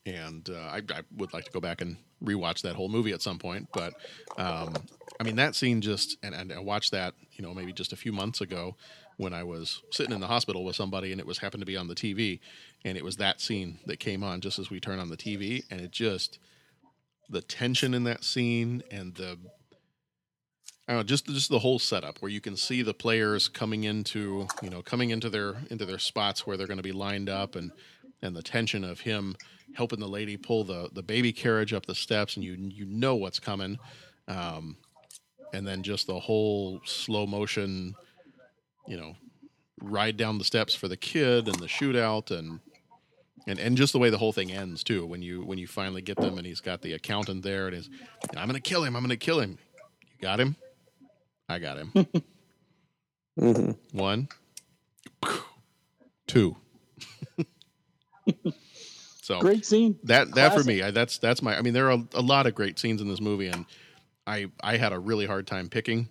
and uh, I, I would like to go back and rewatch that whole movie at some point. But um, I mean, that scene just and, and I watched that you know maybe just a few months ago when I was sitting in the hospital with somebody and it was happened to be on the TV, and it was that scene that came on just as we turn on the TV, and it just the tension in that scene and the I don't know, just just the whole setup where you can see the players coming into you know coming into their into their spots where they're going to be lined up and and the tension of him helping the lady pull the the baby carriage up the steps and you you know what's coming. Um, and then just the whole slow motion you know ride down the steps for the kid and the shootout and and and just the way the whole thing ends too. When you when you finally get them and he's got the accountant there and he's I'm gonna kill him I'm gonna kill him. You got him? I got him. Mm-hmm. one. Two so Great scene. that that for me I, that's that's my i mean there are a, lot of great scenes in this movie and i i had a really hard time picking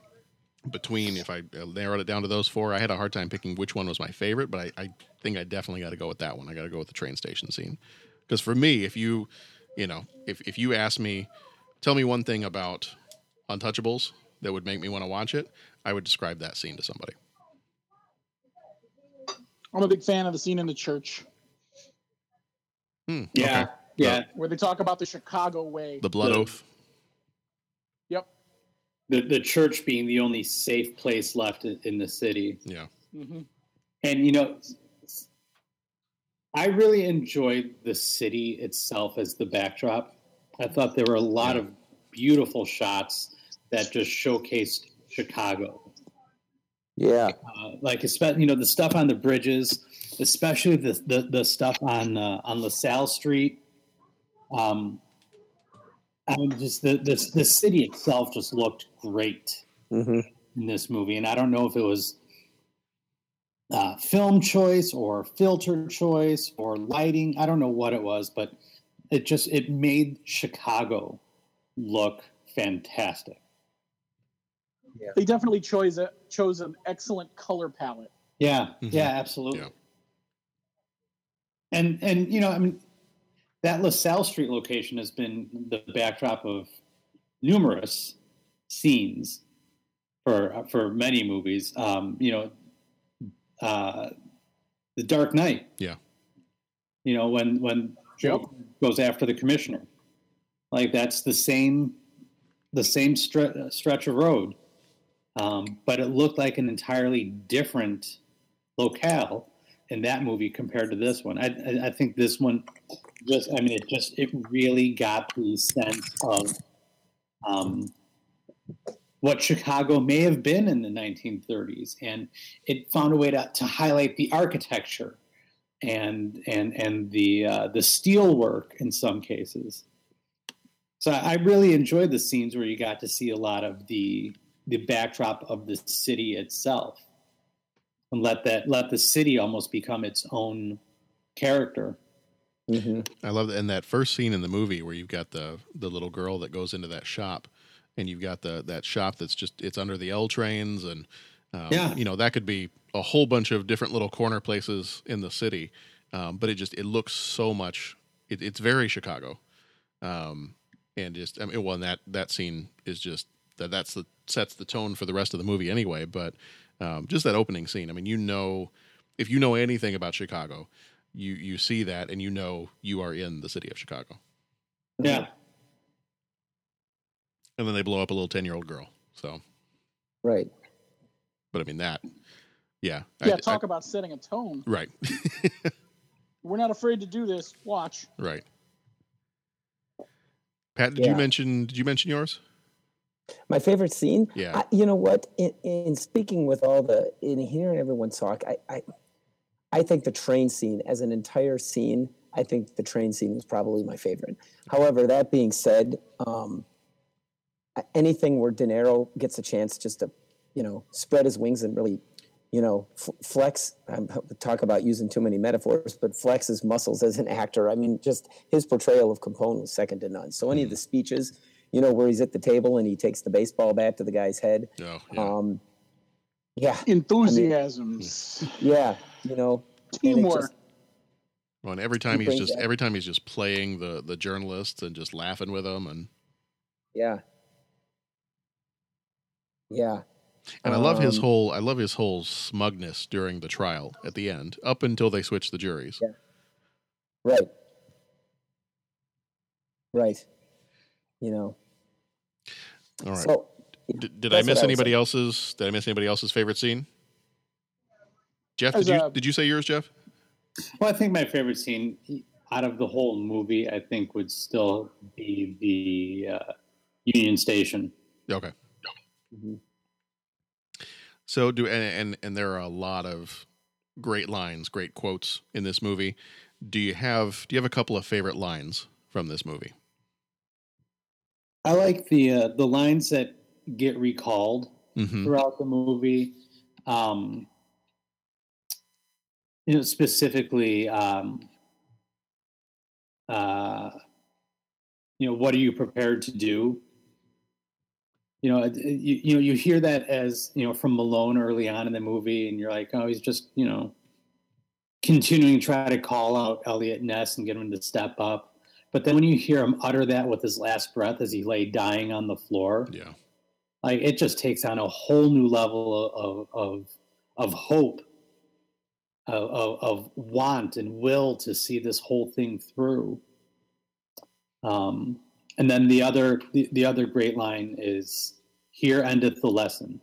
between if I narrowed it down to those four, I had a hard time picking which one was my favorite, but I, I think I definitely got to go with that one. I got to go with the train station scene because for me, if you, you know, if if you ask me, tell me one thing about Untouchables that would make me want to watch it, I would describe that scene to somebody. I'm a big fan of the scene in the church Hmm, Yeah, okay. yeah. where they talk about the Chicago way. The blood The- oath. Yep. The the church being the only safe place left in, in the city. Yeah. hmm And you know, I really enjoyed the city itself as the backdrop. I thought there were a lot of beautiful shots that just showcased Chicago. Yeah. Uh, like especially you know the stuff on the bridges, especially the the, the stuff on uh, on LaSalle Street. Um, I mean, just the, the the city itself just looked great Mm-hmm. in this movie, and I don't know if it was uh, film choice or filter choice or lighting. I don't know what it was, but it just it made Chicago look fantastic. Yeah. They definitely chose a, chose an excellent color palette. Yeah, Mhm. yeah, absolutely. And and you know, I mean, that LaSalle Street location has been the backdrop of numerous scenes for for many movies. Um, you know, uh, The Dark Knight. Yeah. You know, when when Joe goes after the commissioner, like that's the same the same stre- stretch of road, um, but it looked like an entirely different locale in that movie compared to this one. I, I, I think this one just, I mean, it just, it really got the sense of um, what Chicago may have been in the 1930s, and it found a way to, to highlight the architecture and and and the uh, the steel work in some cases. So I really enjoyed the scenes where you got to see a lot of the the backdrop of the city itself, and let that let the city almost become its own character. Mm-hmm. I love that. And that first scene in the movie where you've got the the little girl that goes into that shop, and you've got the that shop that's just it's under the L trains, and um, Yeah. you know that could be a whole bunch of different little corner places in the city, um, but it just it looks so much. It, it's very Chicago, um, and just I mean, well, and that that scene is just that that's the sets the tone for the rest of the movie anyway. But um, just that opening scene, I mean, you know, if you know anything about Chicago, you you see that and you know you are in the city of Chicago. Yeah, And then they blow up a little ten year old girl. So, Right. but I mean that, yeah, Yeah, I- talk I- about setting a tone. right, We're not afraid to do this. Watch. right. Pat, did you mention? Did you mention yours? My favorite scene. Yeah. I, you know what? In, in speaking with all the in hearing everyone talk, I, I I think the train scene as an entire scene. I think the train scene is probably my favorite. However, that being said, um, anything where De Niro gets a chance just to, you know, spread his wings and really, you know, f- flex. I'm talk about using too many metaphors, but flex his muscles as an actor. I mean, just his portrayal of Capone was second to none. So any of the speeches, you know, where he's at the table and he takes the baseball bat to the guy's head. Oh, Um, yeah, Enthusiasms. yeah, you know, and it Teamwork. just- Well, and every time he's just that- every time he's just playing the the journalists and just laughing with them, and yeah, yeah. and I love his Um, whole I love his whole smugness during the trial at the end, up until they switch the juries. Right. Right. You know. All right. So did, did I miss I anybody say. else's? Did I miss anybody else's favorite scene? Jeff, As did you a- did you say yours, Jeff? Well, I think my favorite scene out of the whole movie, I think, would still be the uh, Union Station. Okay. Mm-hmm. So do and, and and there are a lot of great lines, great quotes in this movie. Do you have do you have a couple of favorite lines from this movie? I like the uh, the lines that get recalled Mhm. throughout the movie. Um, you know, specifically, um, uh, you know, what are you prepared to do? you know, you, you know, you hear that as you know from Malone early on in the movie, and you're like, oh, he's just you know continuing to try to call out Eliot Ness and get him to step up. But then when you hear him utter that with his last breath as he lay dying on the floor, yeah, like it just takes on a whole new level of of of hope, of, of, of want and will to see this whole thing through. Um, and then the other the, the other great line is, "Here endeth the lesson."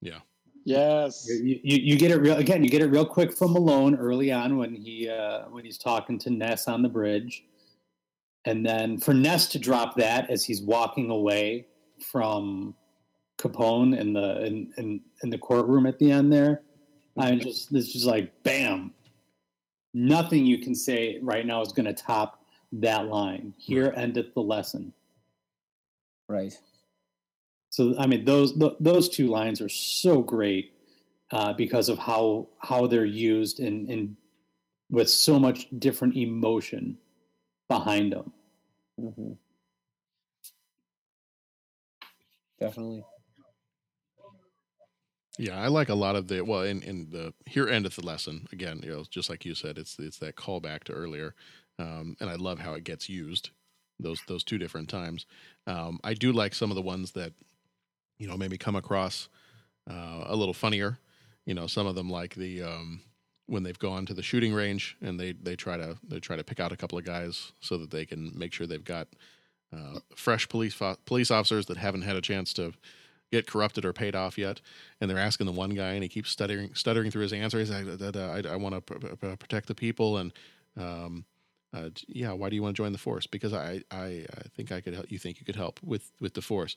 Yeah. Yes. You, you, you get it real again. You get it real quick from Malone early on when he uh, when he's talking to Ness on the bridge, and then for Ness to drop that as he's walking away from Capone in the in in, in the courtroom at the end there. I just it's just like bam. Nothing you can say right now is going to top that line. Here endeth the lesson. Right. So I mean, those th- those two lines are so great uh, because of how how they're used and and with so much different emotion behind them. Mm-hmm. Definitely. Yeah, I like a lot of the well in, in the here endeth the lesson again. You know, just like you said, it's it's that callback to earlier, um, and I love how it gets used those those two different times. Um, I do like some of the ones that you know maybe come across uh, a little funnier. You know, some of them like the um, when they've gone to the shooting range and they they try to they try to pick out a couple of guys so that they can make sure they've got uh, fresh police fo- police officers that haven't had a chance to get corrupted or paid off yet, and they're asking the one guy, and he keeps stuttering stuttering through his answer. He's like, "Da- da- "I, I want to pr- pr- protect the people," and um, uh, yeah, why do you want to join the force? Because I, I, I think I could help. You think you could help with with the force?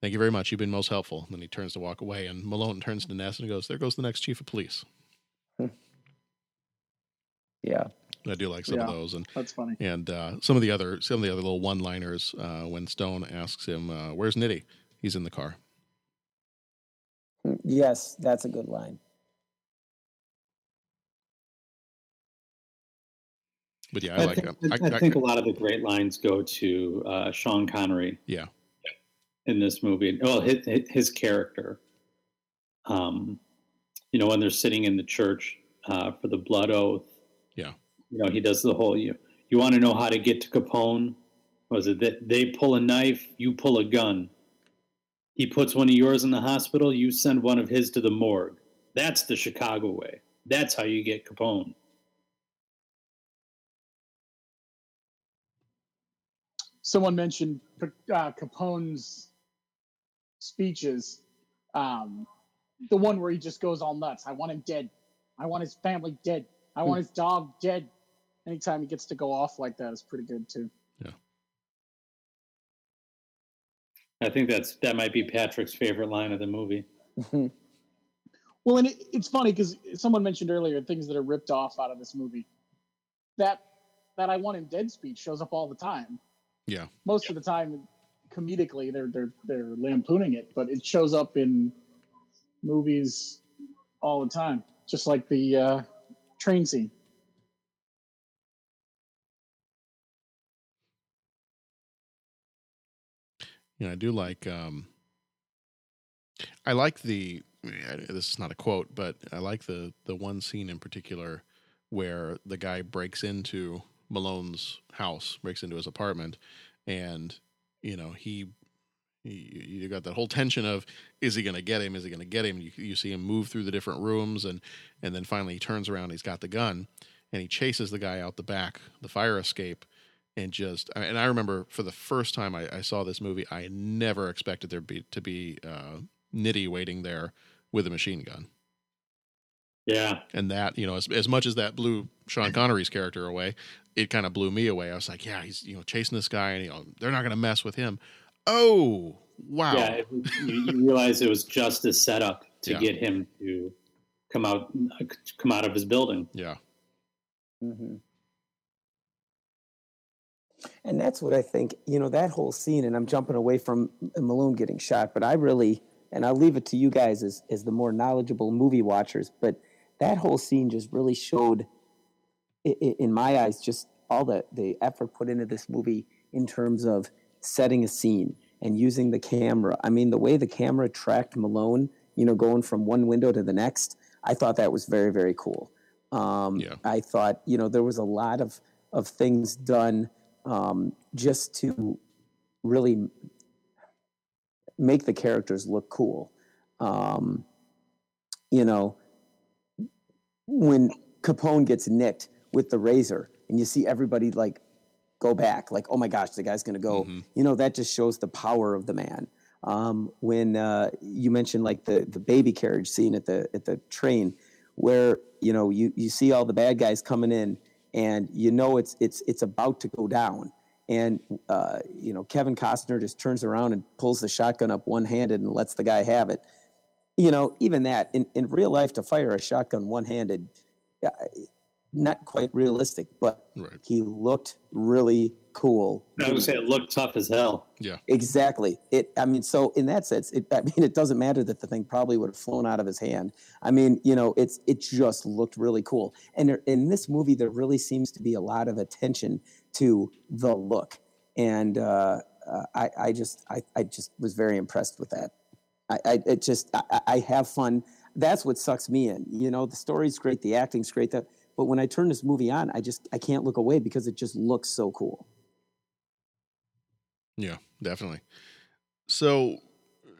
Thank you very much. You've been most helpful. And then he turns to walk away, and Malone turns to Ness and goes, "There goes the next chief of police." Yeah. I do like some of those, and that's funny. And uh, some of the other some of the other little one liners uh, when Stone asks him, uh, "Where's Nitti?" He's in the car. Yes, that's a good line. But yeah, I, I, like think, him. I, I think a lot of the great lines go to uh, Sean Connery. Yeah. In this movie, well, his, his character. Um, you know, when they're sitting in the church uh, for the blood oath. Yeah. You know, he does the whole. You you want to know how to get to Capone? Was it that they pull a knife, you pull a gun? He puts one of yours in the hospital, you send one of his to the morgue. That's the Chicago way. That's how you get Capone. someone mentioned uh, Capone's speeches. Um, the one where he just goes all nuts. I want him dead. I want his family dead. I want his dog dead. Anytime he gets to go off like that is pretty good too. Yeah. I think that's that might be Patrick's favorite line of the movie. Well, and it, it's funny because someone mentioned earlier things that are ripped off out of this movie. That that I want him dead speech shows up all the time. Yeah. Most of the time, comedically, they're they're they're lampooning it, but it shows up in movies all the time, just like the uh, train scene. You know, I do like. Um, I like the. This is not a quote, but I like the the one scene in particular where the guy breaks into Malone's house, breaks into his apartment, and you know he. You you got that whole tension of is he going to get him? Is he going to get him? You, you see him move through the different rooms, and and then finally he turns around. He's got the gun, and he chases the guy out the back, the fire escape, and just and I remember for the first time I, I saw this movie, I never expected there be to be uh, Nitti waiting there with a machine gun. Yeah, and that you know as as much as that blew Sean Connery's character away, it kind of blew me away. I was like, yeah, he's you know chasing this guy, and you know they're not going to mess with him. Oh wow! Yeah, it, you, you realize it was just a setup to Yeah. get him to come out come out of his building. Yeah. Mm-hmm. And that's what I think, you know, that whole scene, and I'm jumping away from Malone getting shot, but I really, and I'll leave it to you guys as, as the more knowledgeable movie watchers, but that whole scene just really showed, i- i- in my eyes, just all the, the effort put into this movie in terms of setting a scene and using the camera. I mean, the way the camera tracked Malone, you know, going from one window to the next, I thought that was very, very cool. Um, Yeah. I thought, you know, there was a lot of, of things done um, just to really make the characters look cool. Um, you know, when Capone gets nicked with the razor and you see everybody like go back, like, oh my gosh, the guy's going to go, you know, that just shows the power of the man. Um, when uh, you mentioned like the, the baby carriage scene at the, at the train where, you know, you, you see all the bad guys coming in and you know, it's, it's, it's about to go down. And, uh, you know, Kevin Costner just turns around and pulls the shotgun up one handed and lets the guy have it you know, even that in, in real life to fire a shotgun one handed, uh, not quite realistic, but he looked really cool. I would say it looked tough as hell. Yeah. Exactly. It. I mean, so in that sense, it, I mean, it doesn't matter that the thing probably would have flown out of his hand. I mean, you know, it's it just looked really cool. And there, in this movie, there really seems to be a lot of attention to the look, and uh, uh, I, I just, I, I just was very impressed with that. I, I it just, I, I- I have fun. That's what sucks me in. You know, the story's great, the acting's great, that, but when I turn this movie on, I just, I can't look away because it just looks so cool. Yeah, definitely. So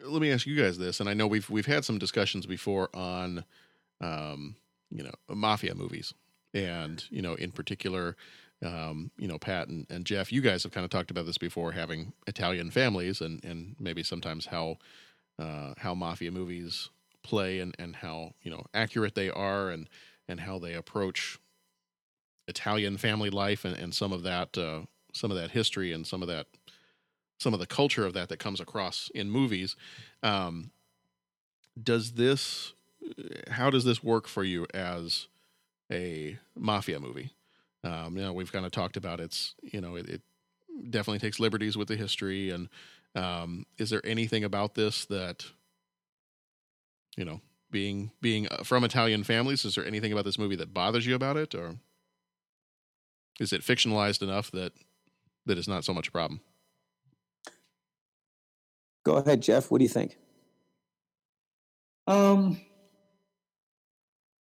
let me ask you guys this, and I know we've we've had some discussions before on, um, you know, mafia movies, and you know, in particular, um, you know, Pat and, and Jeff, you guys have kind of talked about this before, having Italian families, and and maybe sometimes how uh, how mafia movies play, and and how you know accurate they are, and and how they approach Italian family life, and and some of that uh, some of that history, and some of that some of the culture of that that comes across in movies. Um, does this, how does this work for you as a mafia movie? Um, you know, we've kind of talked about it's, you know, it, it definitely takes liberties with the history. And um, is there anything about this that, you know, being being uh, from Italian families, is there anything about this movie that bothers you about it, or is it fictionalized enough that that is not so much a problem? Go ahead, Jeff. What do you think? Um,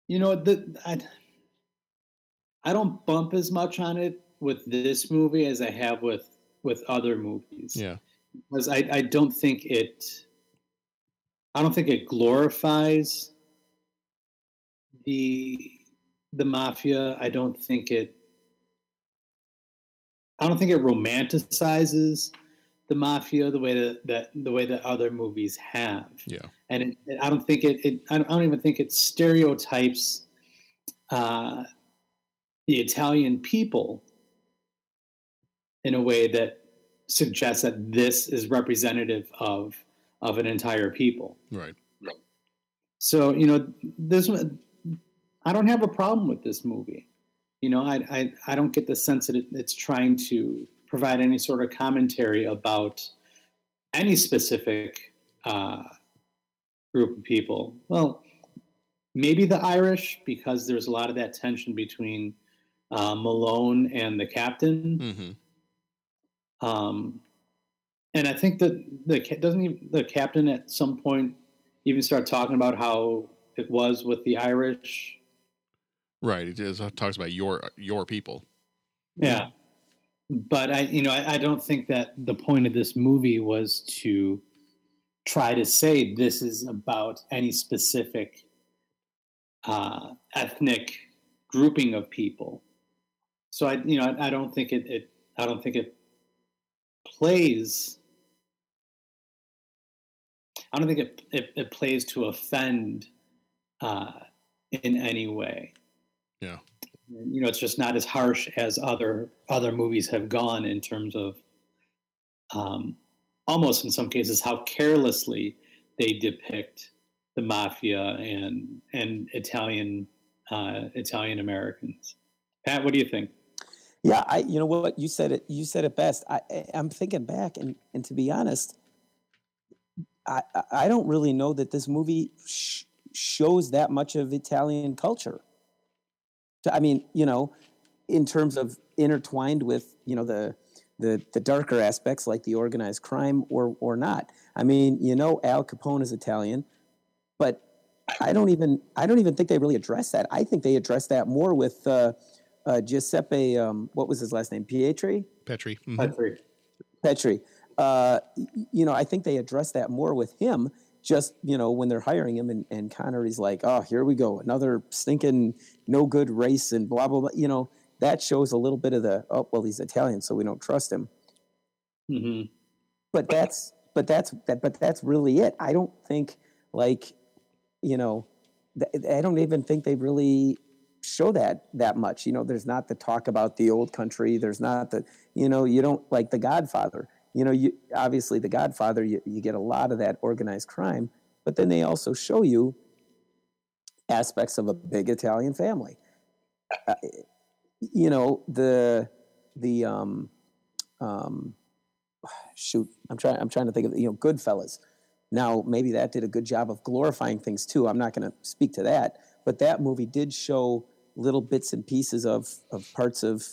you know, the, I, I don't bump as much on it with this movie as I have with with other movies. Yeah. because I, I don't think it I don't think it glorifies the the mafia. I don't think it I don't think it romanticizes the mafia the way that, that the way that other movies have. Yeah. And it, it- I don't think it, it I don't I don't even think it stereotypes uh, the Italian people in a way that suggests that this is representative of of an entire people. Right. So you know, this one, I don't have a problem with this movie. You know, I I, I don't get the sense that it, it's trying to provide any sort of commentary about any specific uh, group of people. Well, maybe the Irish because there's a lot of that tension between uh, Malone and the captain. Mm-hmm. Um, and I think that the doesn't even, the captain at some point even start talking about how it was with the Irish. Right. It is, it talks about your your people. Yeah. But I, you know, I, I don't think that the point of this movie was to try to say this is about any specific uh, ethnic grouping of people. So I, you know, I, I don't think it, it, I don't think it plays. I don't think it, it, it plays to offend uh, in any way Yeah. you know it's just not as harsh as other other movies have gone in terms of um, almost in some cases how carelessly they depict the mafia and and Italian uh, Italian Americans. Pat, what do you think? Yeah, I. You know what? You said it. You said it best. I, I- I'm thinking back, and and to be honest, I I- I don't really know that this movie sh- shows that much of Italian culture. I mean, you know, in terms of intertwined with you know the the the darker aspects like the organized crime or or not. I mean, you know, Al Capone is Italian, but I don't even I don't even think they really address that. I think they address that more with uh, uh, Giuseppe. Um, what was his last name? Pietri. Petri. Mhm. Petri. Petri. Uh, you know, I think they address that more with him. Just you know, when they're hiring him, and, and Connery's like, "Oh, here we go, another stinking no good race," and blah blah blah. You know, that shows a little bit of the oh, well, he's Italian, so we don't trust him. Mm-hmm. But that's but that's that but that's really it. I don't think like you know, th- I don't even think they really show that that much. You know, there's not the talk about the old country. There's not the you know you don't like the Godfather. You know, you obviously the Godfather. You, you get a lot of that organized crime, but then they also show you aspects of a big Italian family. Uh, you know the the um um shoot i'm trying i'm trying to think of you know goodfellas now maybe that did a good job of glorifying things too i'm not going to speak to that but that movie did show little bits and pieces of of parts of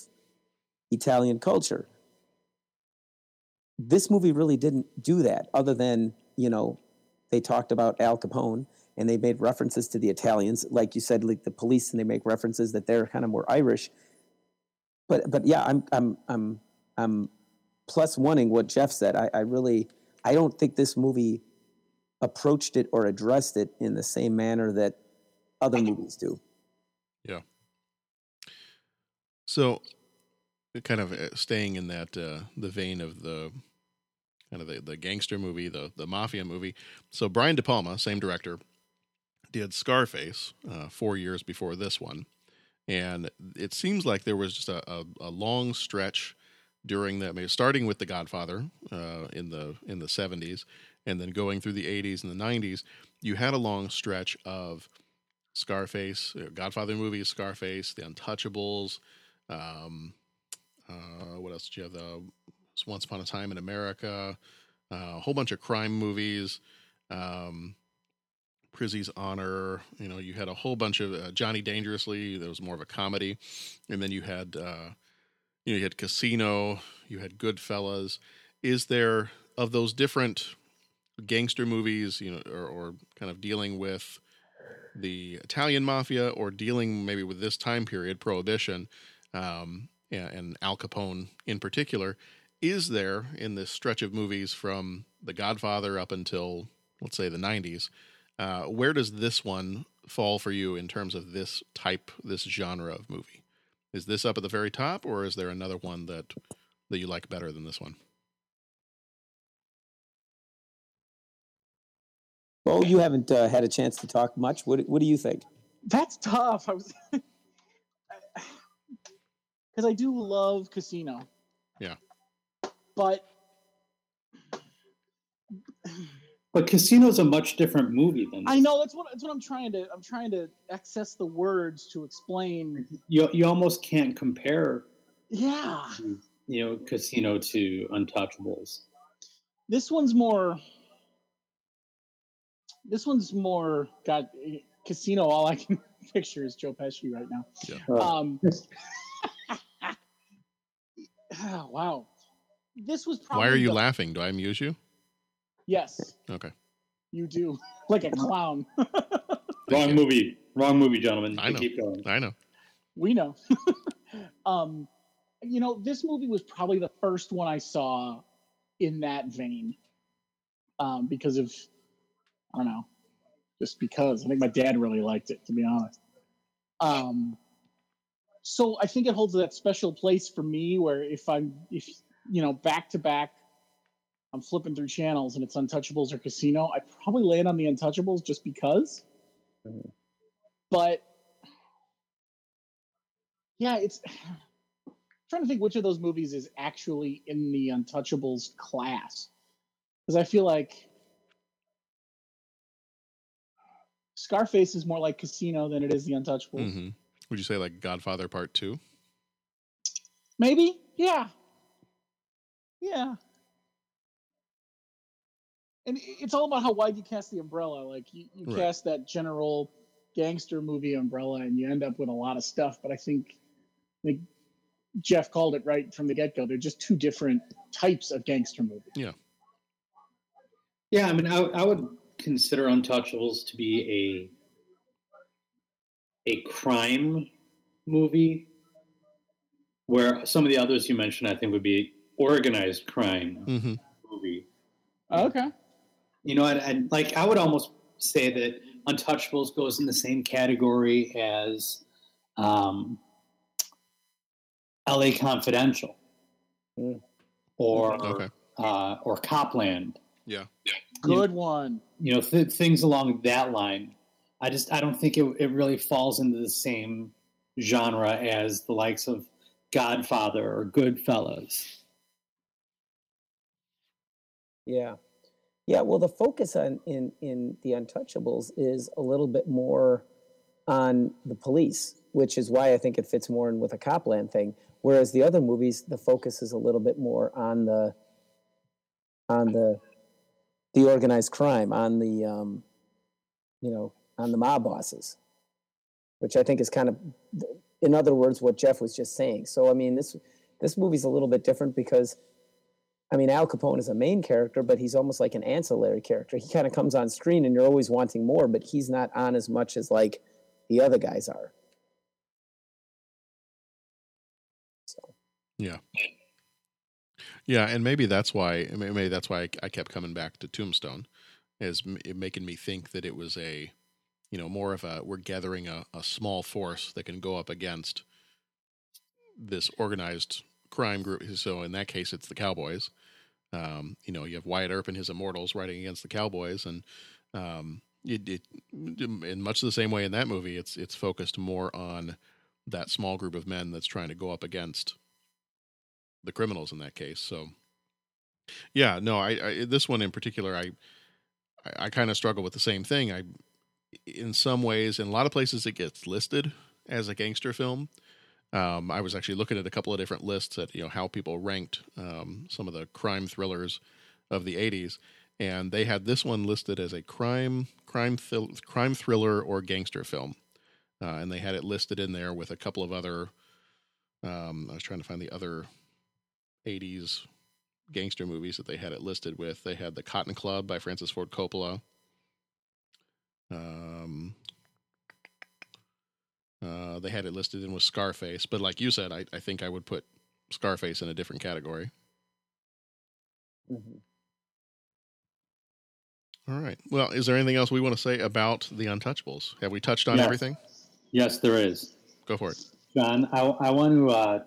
italian culture this movie really didn't do that other than you know they talked about al capone and they made references to the italians. Like you said like the police and they make references that they're kind of more irish. But but yeah i'm i'm i'm i'm plus wanting what jeff said. I, I really i don't think this movie approached it or addressed it in the same manner that other movies do. Yeah. So, kind of uh, staying in that uh, the vein of the kind of the, the gangster movie, the the mafia movie. So Brian De Palma, same director, did Scarface uh, four years before this one, and it seems like there was just a, a, a long stretch during that, maybe starting with The Godfather uh, in the in the seventies, and then going through the eighties and the nineties. You had a long stretch of Scarface, uh, Godfather movies, Scarface, The Untouchables. Um, uh, what else did you have? The Once Upon a Time in America, uh, a whole bunch of crime movies, um, Prizzi's Honor. You know, you had a whole bunch of uh, Johnny Dangerously. That was more of a comedy, and then you had uh, you know you had Casino, you had Goodfellas. Is there of those different gangster movies, you know, or, or kind of dealing with the Italian mafia or dealing maybe with this time period, Prohibition, um, and, and Al Capone in particular, is there in this stretch of movies from The Godfather up until, let's say, the 90s, uh, where does this one fall for you in terms of this type, this genre of movie? Is this up at the very top, or is there another one that that you like better than this one? well you haven't uh, had a chance to talk much what, what do you think That's tough. I was because I do love Casino, Yeah. But But Casino's a much different movie than I know that's what that's what I'm trying to I'm trying to access the words to explain. you. You almost can't compare, Yeah, you know, Casino to Untouchables. this one's more. This one's more got Casino. All I can picture is Joe Pesci right now. Yeah. Um, ah, wow, this was probably. Why are you the- laughing? Do I amuse you? Yes, Okay. you do like a clown. Wrong movie. Wrong movie, gentlemen. I know. Keep going. I know. we know. um, you know, this movie was probably the first one I saw in that vein. Um, because of I don't know, just because I think my dad really liked it, to be honest. Um, so I think it holds that special place for me where if I'm if you know back to back I'm flipping through channels and it's Untouchables or Casino, I probably land on the Untouchables just because. But yeah, it's I'm trying to think which of those movies is actually in the Untouchables class. Because I feel like Scarface is more like Casino than it is the Untouchables. hmm Would you say like Godfather Part Two? Maybe? Yeah. Yeah. And it's all about how wide you cast the umbrella. Like you, you Right. cast that general gangster movie umbrella and you end up with a lot of stuff. But I think like Jeff called it right from the get go. They're just two different types of gangster movie. Yeah. Yeah, I mean, I, I would consider Untouchables to be a a crime movie, where some of the others you mentioned, I think, would be organized crime Mm-hmm. movie. Okay. You know, and, and like I would almost say that Untouchables goes in the same category as um, L.A. Confidential, or Okay. uh, or Copland. Yeah. Good one. You know, th- things along that line. I just I don't think it, it really falls into the same genre as the likes of Godfather or Goodfellas. Yeah. Yeah, well the focus on in in the untouchables is a little bit more on the police, which is why I think it fits more in with a Copland thing. Whereas the other movies, the focus is a little bit more on the on the the organized crime, on the um, you know, on the mob bosses, which I think is kind of, in other words, what Jeff was just saying. So I mean, this this movie's a little bit different because, I mean, Al Capone is a main character, but he's almost like an ancillary character. He kind of comes on screen, and you're always wanting more, but he's not on as much as like the other guys are. Yeah. Yeah, and maybe that's why maybe that's why I, I kept coming back to Tombstone, is making me think that it was a, you know, more of a we're gathering a, a small force that can go up against this organized crime group. So in that case, it's the Cowboys. Um, you know, you have Wyatt Earp and his Immortals riding against the Cowboys, and um, it, it in much the same way in that movie, it's it's focused more on that small group of men that's trying to go up against the criminals in that case. So, yeah, no, I, I this one in particular, I I, I kind of struggle with the same thing. I, in some ways, in a lot of places, it gets listed as a gangster film. Um, I was actually looking at a couple of different lists at you know how people ranked um, some of the crime thrillers of the '80s, and they had this one listed as a crime crime thil- crime thriller or gangster film, uh, and they had it listed in there with a couple of other. Um, I was trying to find the other 80s gangster movies that they had it listed with. They had The Cotton Club by Francis Ford Coppola. Um, uh, they had it listed in with Scarface, but like you said, I, I think I would put Scarface in a different category. All right. Well, is there anything else we want to say about The Untouchables? Have we touched on Yes. everything? Yes, there is. Go for it. John, I, I want to uh,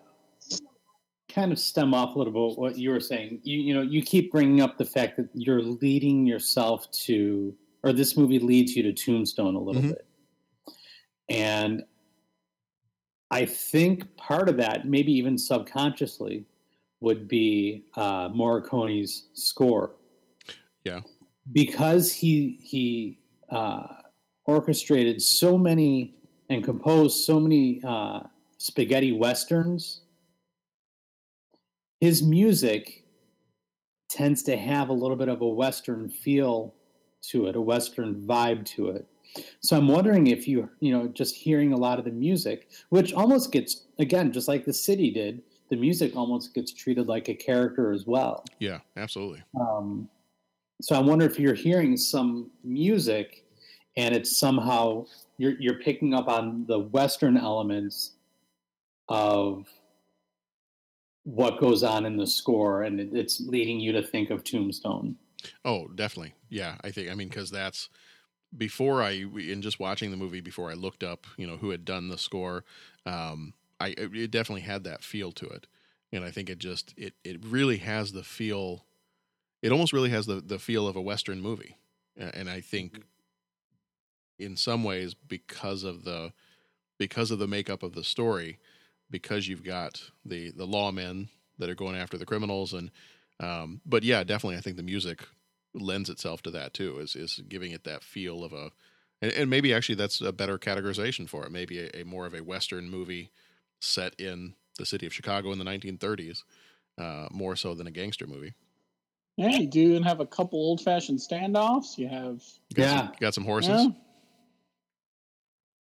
kind of stem off a little bit what you were saying. You, you know, you keep bringing up the fact that you're leading yourself to, or this movie leads you to Tombstone a little Mhm. bit. And I think part of that, maybe even subconsciously, would be uh, Morricone's score Yeah. because he he uh, orchestrated so many and composed so many uh, spaghetti westerns. His music tends to have a little bit of a western feel to it, a western vibe to it. So I'm wondering if you you know just hearing a lot of the music, which almost gets again just like the city did, the music almost gets treated like a character as well. Yeah, absolutely. Um, so I wonder if you're hearing some music and it's somehow you're you're picking up on the Western elements of what goes on in the score, and it's leading you to think of Tombstone. Oh, definitely. Yeah, I think. I mean, because that's before I in just watching the movie before I looked up, you know, who had done the score. Um, I it it definitely had that feel to it, and I think it just it it really has the feel. It almost really has the the feel of a western movie, and I think in some ways because of the because of the makeup of the story, because you've got the the lawmen that are going after the criminals and um, but yeah, definitely, I think the music lends itself to that too. Is is giving it that feel of a, and, and maybe actually that's a better categorization for it. Maybe a, a more of a western movie set in the city of Chicago in the 1930s, uh, more so than a gangster movie. Yeah, you do and have a couple old fashioned standoffs. You have Got some, got some horses. Yeah.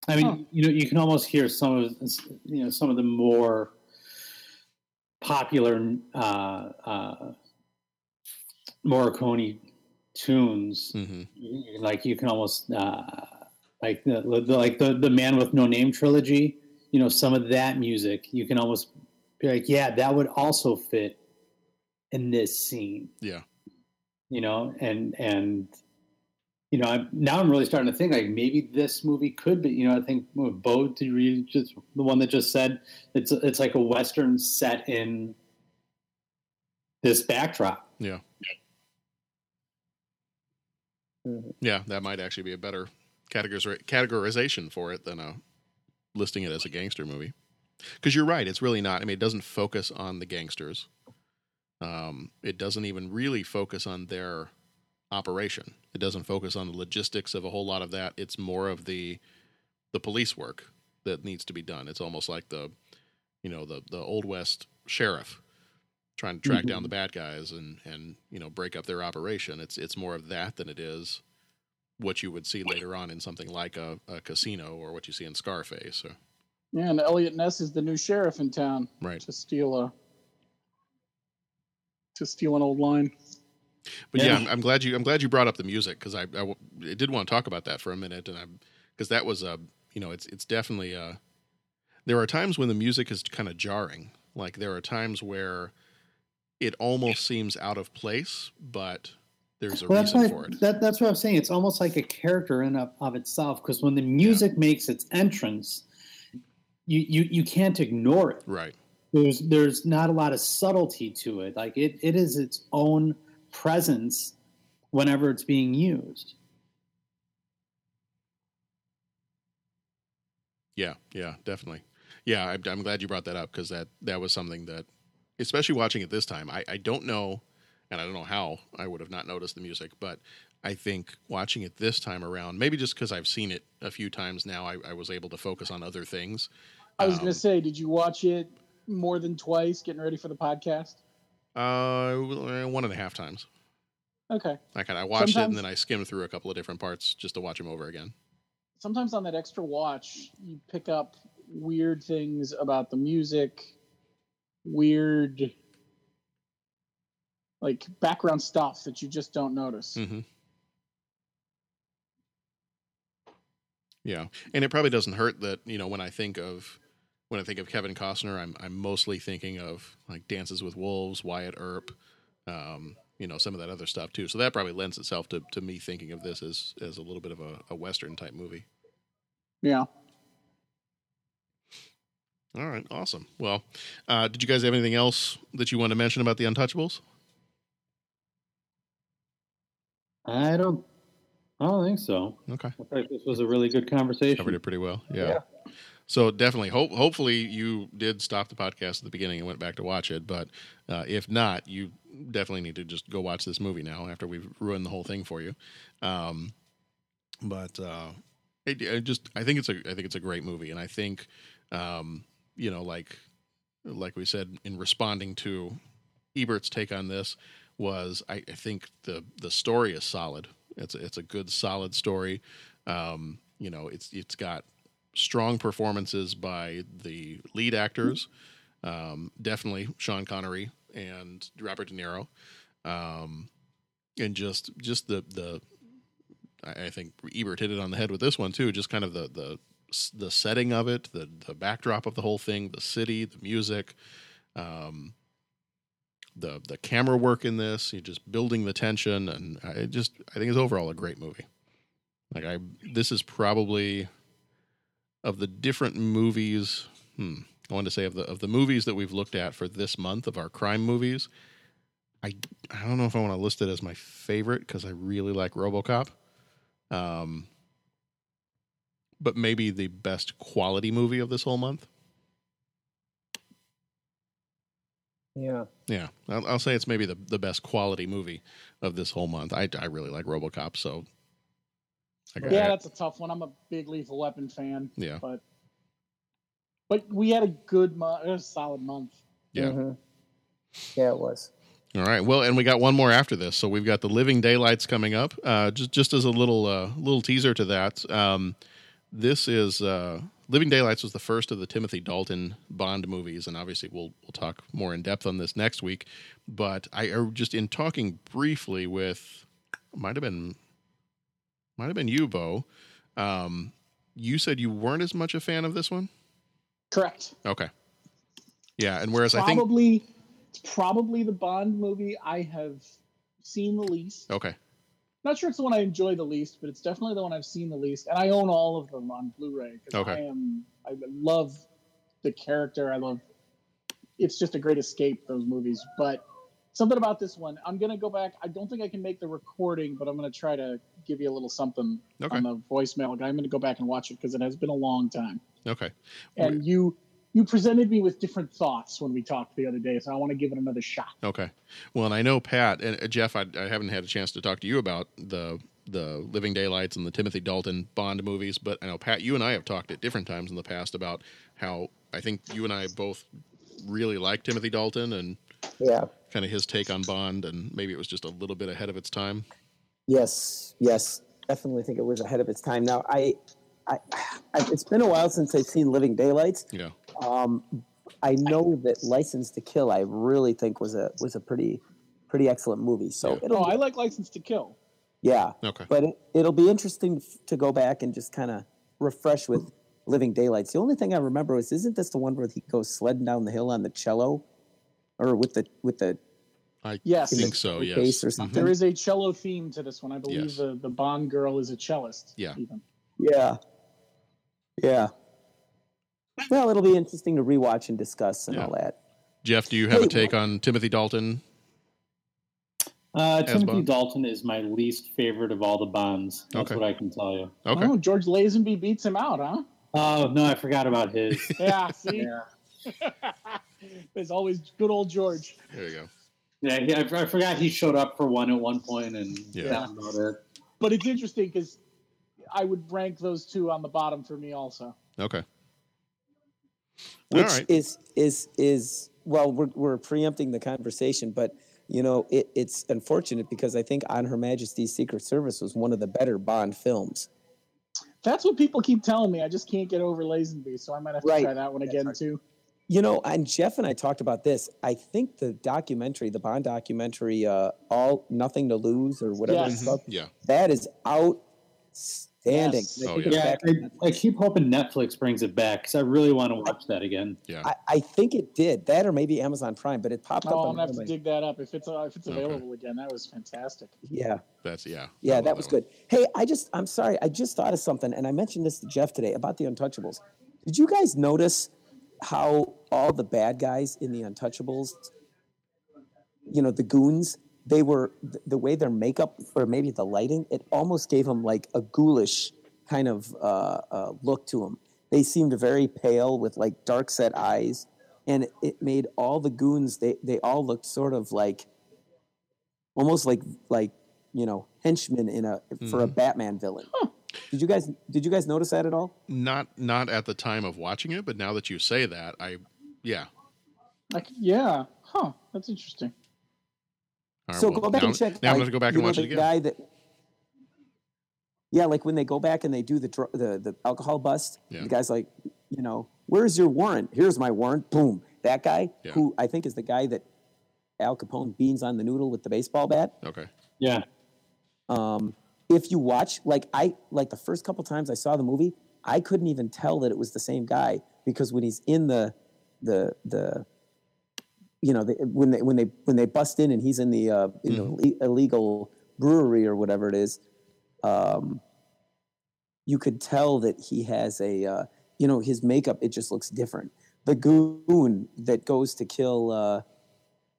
I mean, you know, you can almost hear some of you know some of the more popular uh, uh, Morricone tunes. Mm-hmm. Like you can almost uh, like the, the like the the Man with No Name trilogy. You know, some of that music you can almost be like, yeah, that would also fit in this scene. Yeah. You know, and and you know, I'm, now I'm really starting to think like maybe this movie could be. You know, I think Bo did you just the one that just said it's it's like a western set in this backdrop. Yeah. Yeah, that might actually be a better categoriz- categorization for it than uh, listing it as a gangster movie. Because you're right, it's really not. I mean, it doesn't focus on the gangsters. Um, it doesn't even really focus on their operation. It doesn't focus on the logistics of a whole lot of that. It's more of the the police work that needs to be done. It's almost like the you know the the old west sheriff trying to track down Mhm. the bad guys and and you know break up their operation. It's it's more of that than it is what you would see later on in something like a, a casino or what you see in Scarface. Or, Yeah, and Eliot Ness is the new sheriff in town. Right. To steal a to steal an old line. But yeah, Yeah. I'm, I'm glad you I'm glad you brought up the music because I I did want to talk about that for a minute, and I because that was a you know it's it's definitely uh there are times when the music is kind of jarring. Like there are times where it almost seems out of place, but there's a Well, reason why for it. that, that's what I'm saying. It's almost like a character in of, of itself because when the music makes its entrance, you, you you can't ignore it. Right. There's there's not a lot of subtlety to it. Like it, it is its own presence whenever it's being used. Yeah, yeah, definitely. Yeah, I, I'm glad you brought that up because that that was something that, especially watching it this time, I, I don't know, and I don't know how I would have not noticed the music, but I think watching it this time around, maybe just because I've seen it a few times now, I, I was able to focus on other things. I was Um, gonna say, did you watch it more than twice getting ready for the podcast? Uh, one and a half times. Okay. I kind of I watched it and then I skimmed through a couple of different parts just to watch them over again. Sometimes on that extra watch, you pick up weird things about the music, weird like background stuff that you just don't notice. Mm-hmm. Yeah, and it probably doesn't hurt that you know when I think of when I think of Kevin Costner, I'm I'm mostly thinking of like Dances with Wolves, Wyatt Earp, um, you know some of that other stuff too. So that probably lends itself to, to me thinking of this as as a little bit of a, a western type movie. Yeah. All right, awesome. Well, uh, did you guys have anything else that you want to mention about the Untouchables? I don't I don't think so. Okay. I think this was a really good conversation. Covered it pretty well. Yeah. So definitely, hope hopefully you did stop the podcast at the beginning and went back to watch it. But uh, if not, you definitely need to just go watch this movie now after we've ruined the whole thing for you. Um, but uh, it just I think it's a I think it's a great movie, and I think um, you know like like we said in responding to Ebert's take on this was I, I think the the story is solid. It's a, it's a good solid story. Um, you know, it's it's got strong performances by the lead actors. Um, definitely Sean Connery and Robert De Niro. Um, and just just the the I I think Ebert hit it on the head with this one too. Just kind of the the the setting of it, the the backdrop of the whole thing, the city, the music, um, the the camera work in this. You just building the tension, and I just I think it's overall a great movie. Like I, this is probably of the different movies. Hmm, I wanted to say of the of the movies that we've looked at for this month of our crime movies. I I don't know if I want to list it as my favorite because I really like RoboCop. Um, but maybe the best quality movie of this whole month. Yeah. Yeah, I'll, I'll say it's maybe the, the best quality movie of this whole month. I, I really like RoboCop, so I got- Yeah, that's a tough one. I'm a big Lethal Weapon fan. Yeah. But but we had a good month, a solid month. yeah. Mhm. Yeah, it was. All right. Well, and we got one more after this, so we've got the Living Daylights coming up. Uh, just just as a little uh, little teaser to that, um, this is uh, Living Daylights was the first of the Timothy Dalton Bond movies, and obviously we'll we'll talk more in depth on this next week. But I just in talking briefly with might have been might have been you, Bo. Um, you said you weren't as much a fan of this one. Correct. Okay. Yeah, and whereas I think Probably, it's probably the Bond movie I have seen the least. okay, Not sure it's the one I enjoy the least, but it's definitely the one I've seen the least, and I own all of them on Blu-ray because Okay. I am I love the character. I love. It's just a great escape those movies, but something about this one. I'm gonna go back. I don't think I can make the recording, but I'm gonna try to give you a little something Okay. on the voicemail. I'm gonna go back and watch it because it has been a long time. okay. And you you presented me with different thoughts when we talked the other day, so I want to give it another shot. Okay. Well, and I know Pat and uh, Jeff. I, I haven't had a chance to talk to you about the the Living Daylights and the Timothy Dalton Bond movies, but I know Pat. You and I have talked at different times in the past about how I think you and I both really like Timothy Dalton and Yeah. kind of his take on Bond, and maybe it was just a little bit ahead of its time. Yes, yes, definitely think it was ahead of its time. Now, I, I, I it's been a while since I've seen Living Daylights. Yeah. Um, I know that License to Kill, I really think was a was a pretty, pretty excellent movie. So it'll, Oh, I like License to Kill. yeah. Okay. But it, it'll be interesting to go back and just kind of refresh with Living Daylights. The only thing I remember is, isn't this the one where he goes sledding down the hill on the cello, or with the with the I Yes. in think so. Yes. case or something? There is a cello theme to this one. I believe Yes. the, the Bond girl is a cellist. Yeah. Even. Yeah. Yeah. Well, it'll be interesting to rewatch and discuss and Yeah. all that. Jeff, do you have a Hey, take on Timothy Dalton? Uh, Timothy Bond? Dalton is my least favorite of all the Bonds. That's Okay. what I can tell you. Okay. Oh, George Lazenby beats him out, huh? Oh no, I forgot about his. Yeah. See. There's always good old George. There you go. yeah, he, I, I forgot he showed up for one at one point, and Yeah. that about it. But it's interesting because I would rank those two on the bottom for me also. Okay. Which All right. is is is well, we're we're preempting the conversation, but you know, it, it's unfortunate because I think On Her Majesty's Secret Service was one of the better Bond films. That's what people keep telling me. I just can't get over Lazenby, so I might have to Right. try that one again too. You know, and Jeff and I talked about this. I think the documentary, the Bond documentary, uh, All Nothing to Lose or whatever Yes. it's called, Yeah. that is outstanding. Yes. I Oh, yeah. Yeah, I, I keep hoping Netflix brings it back because I really want to watch that again. Yeah. I, I think it did that, or maybe Amazon Prime, but it popped up. Oh, I'm gonna have to dig that up if it's uh, if it's Okay. available again. That was fantastic. Yeah, That's yeah. Yeah, love that was one. good. Hey, I just, I'm sorry, I just thought of something, and I mentioned this to Jeff today about the Untouchables. Did you guys notice how all the bad guys in the Untouchables, you know, the goons, they were the way their makeup or maybe the lighting, it almost gave them like a ghoulish kind of uh, uh, look to them. They seemed very pale with like dark set eyes, and it made all the goons they they all looked sort of like almost like like you know henchmen in a for a Batman villain. Did you guys did you guys notice that at all? Not not at the time of watching it, but now that you say that, I yeah. Like, yeah, huh? That's interesting. All right, so well, go back now, and check. Now I'm going to go back and watch the it again. Guy that, yeah, like when they go back and they do the the the alcohol bust. Yeah. The guy's like, you know, where's your warrant? Here's my warrant. Boom. That guy, Yeah. who I think is the guy that Al Capone beans on the noodle with the baseball bat. Okay. Yeah, Um, if you watch, like I like the first couple times I saw the movie, I couldn't even tell that it was the same guy because when he's in the the the you know the, when they when they when they bust in and he's in the uh, in Mm-hmm. the illegal brewery or whatever it is, um, you could tell that he has a uh, you know his makeup it just looks different. The goon that goes to kill uh,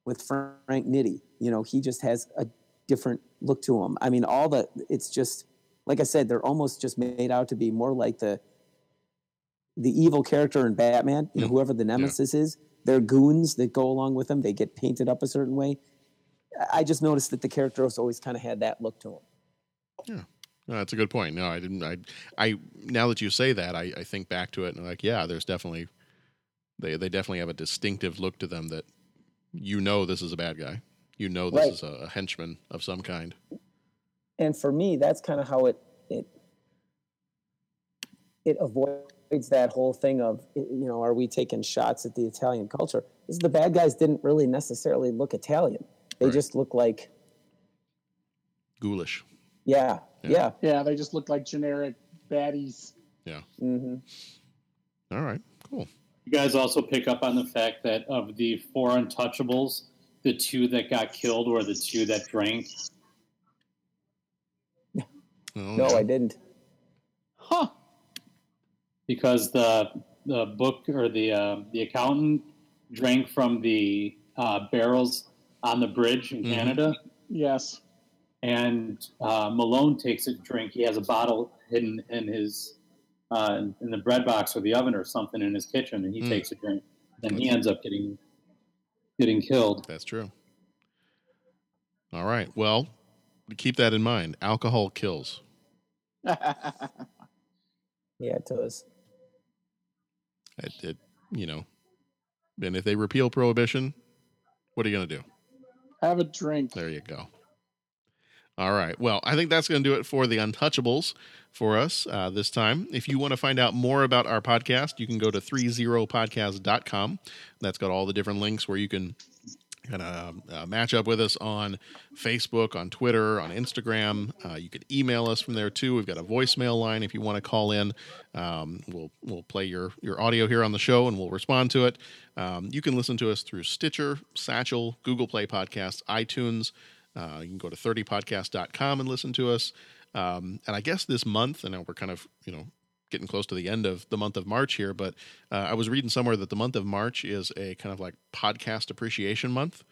with Frank Nitti, you know, he just has a different look to him. I mean, all the it's just like I said, they're almost just made out to be more like the the evil character in Batman. You know, hmm. whoever the nemesis is, they're goons that go along with them. They get painted up a certain way. I- just noticed that the character always kind of had that look to him. Yeah. No, that's a good point. No, I didn't. I, I now that you say that, I, I think back to it and I'm like, yeah, there's definitely they they definitely have a distinctive look to them that you know this is a bad guy. You know this Right. is a, a henchman of some kind. And for me, that's kind of how it it it avoids avoids that whole thing of you know, are we taking shots at the Italian culture? Is the bad guys didn't really necessarily look Italian. They just look like Ghoulish. yeah, yeah. Yeah, they just look like generic baddies. Yeah. Mm-hmm. All right. Cool. You guys also pick up on the fact that of the four untouchables, the two that got killed were the two that drank. Oh, No, I didn't. Huh. Because the the book or the uh, the accountant drank from the uh, barrels on the bridge in Mhm. Canada, Yes. and uh, Malone takes a drink. He has a bottle hidden in his uh, in the bread box or the oven or something in his kitchen, and he Mm. takes a drink. And he ends up getting getting killed. That's true. All right. Well, keep that in mind. Alcohol kills. Yeah, it does. It, it you know, and if they repeal prohibition, what are you going to do? Have a drink. There you go. All right. Well, I think that's going to do it for the Untouchables for us uh, this time. If you want to find out more about our podcast, you can go to 30podcast.com. That's got all the different links where you can kind of uh, match up with us on Facebook, on Twitter, on Instagram. Uh, you could email us from there too. We've got a voicemail line if you want to call in. Um, we'll we'll play your your audio here on the show and we'll respond to it. Um, you can listen to us through Stitcher, Satchel, Google Play Podcasts, iTunes. Uh, you can go to 30podcast.com and listen to us. Um, and I guess this month, and now we're kind of you know getting close to the end of the month of March here, but uh, I was reading somewhere that the month of March is a kind of like podcast appreciation month.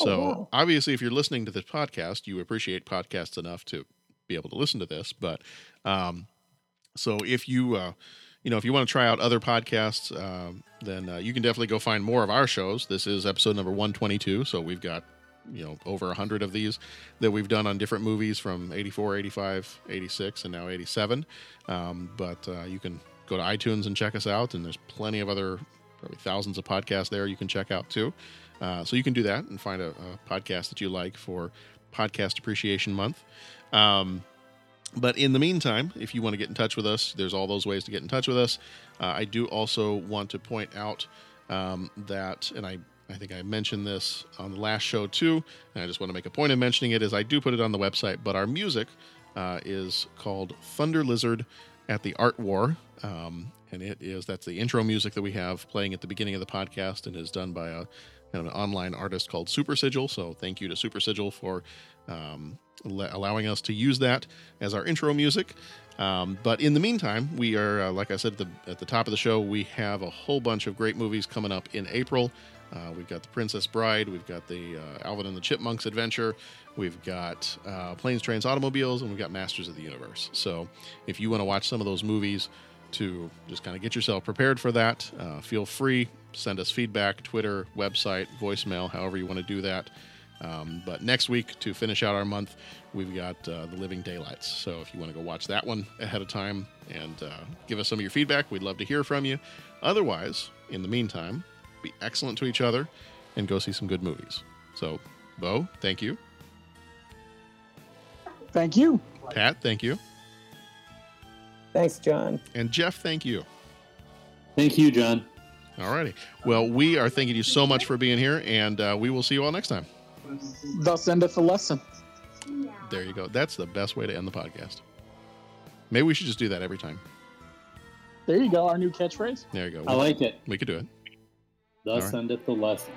Oh, So wow. obviously, if you're listening to this podcast, you appreciate podcasts enough to be able to listen to this. But um, so if you uh, you know if you want to try out other podcasts, um, then uh, you can definitely go find more of our shows. This is episode number 122, so we've got you know over 100 of these that we've done on different movies from 84 85 86 and now 87 um, but uh, you can go to itunes and check us out and there's plenty of other probably thousands of podcasts there you can check out too. Uh, so you can do that and find a, a podcast that you like for podcast appreciation month. Um, but in the meantime, if you want to get in touch with us, there's all those ways to get in touch with us. Uh, I do also want to point out um, that, and I, I think I mentioned this on the last show too, and I just want to make a point of mentioning it, is I do put it on the website, but our music uh, is called Thunder Lizard at the Art War. Um, and it is, that's the intro music that we have playing at the beginning of the podcast and is done by a, an online artist called Super Sigil. So thank you to Super Sigil for um, le- allowing us to use that as our intro music. Um, but in the meantime, we are, uh, like I said at the, at the top of the show, we have a whole bunch of great movies coming up in April. Uh, we've got The Princess Bride, we've got the uh, Alvin and the Chipmunks adventure, we've got uh, Planes, Trains, Automobiles, and we've got Masters of the Universe. So if you want to watch some of those movies to just kind of get yourself prepared for that, uh, feel free. Send us feedback, Twitter, website, voicemail, however you want to do that. Um, but next week, to finish out our month, we've got uh, The Living Daylights. So if you want to go watch that one ahead of time and uh, give us some of your feedback, we'd love to hear from you. Otherwise, in the meantime, be excellent to each other and go see some good movies. So, Bo, thank you. Thank you. Pat, thank you. Thanks, John. And Jeff, thank you. Thank you, John. Alrighty. Well, we are thanking you so much for being here, and uh, we will see you all next time. Thus endeth the lesson. There you go. That's the best way to end the podcast. Maybe we should just do that every time. There you go, our new catchphrase. There you go. I like it. We could do it. Thus right. endeth the lesson.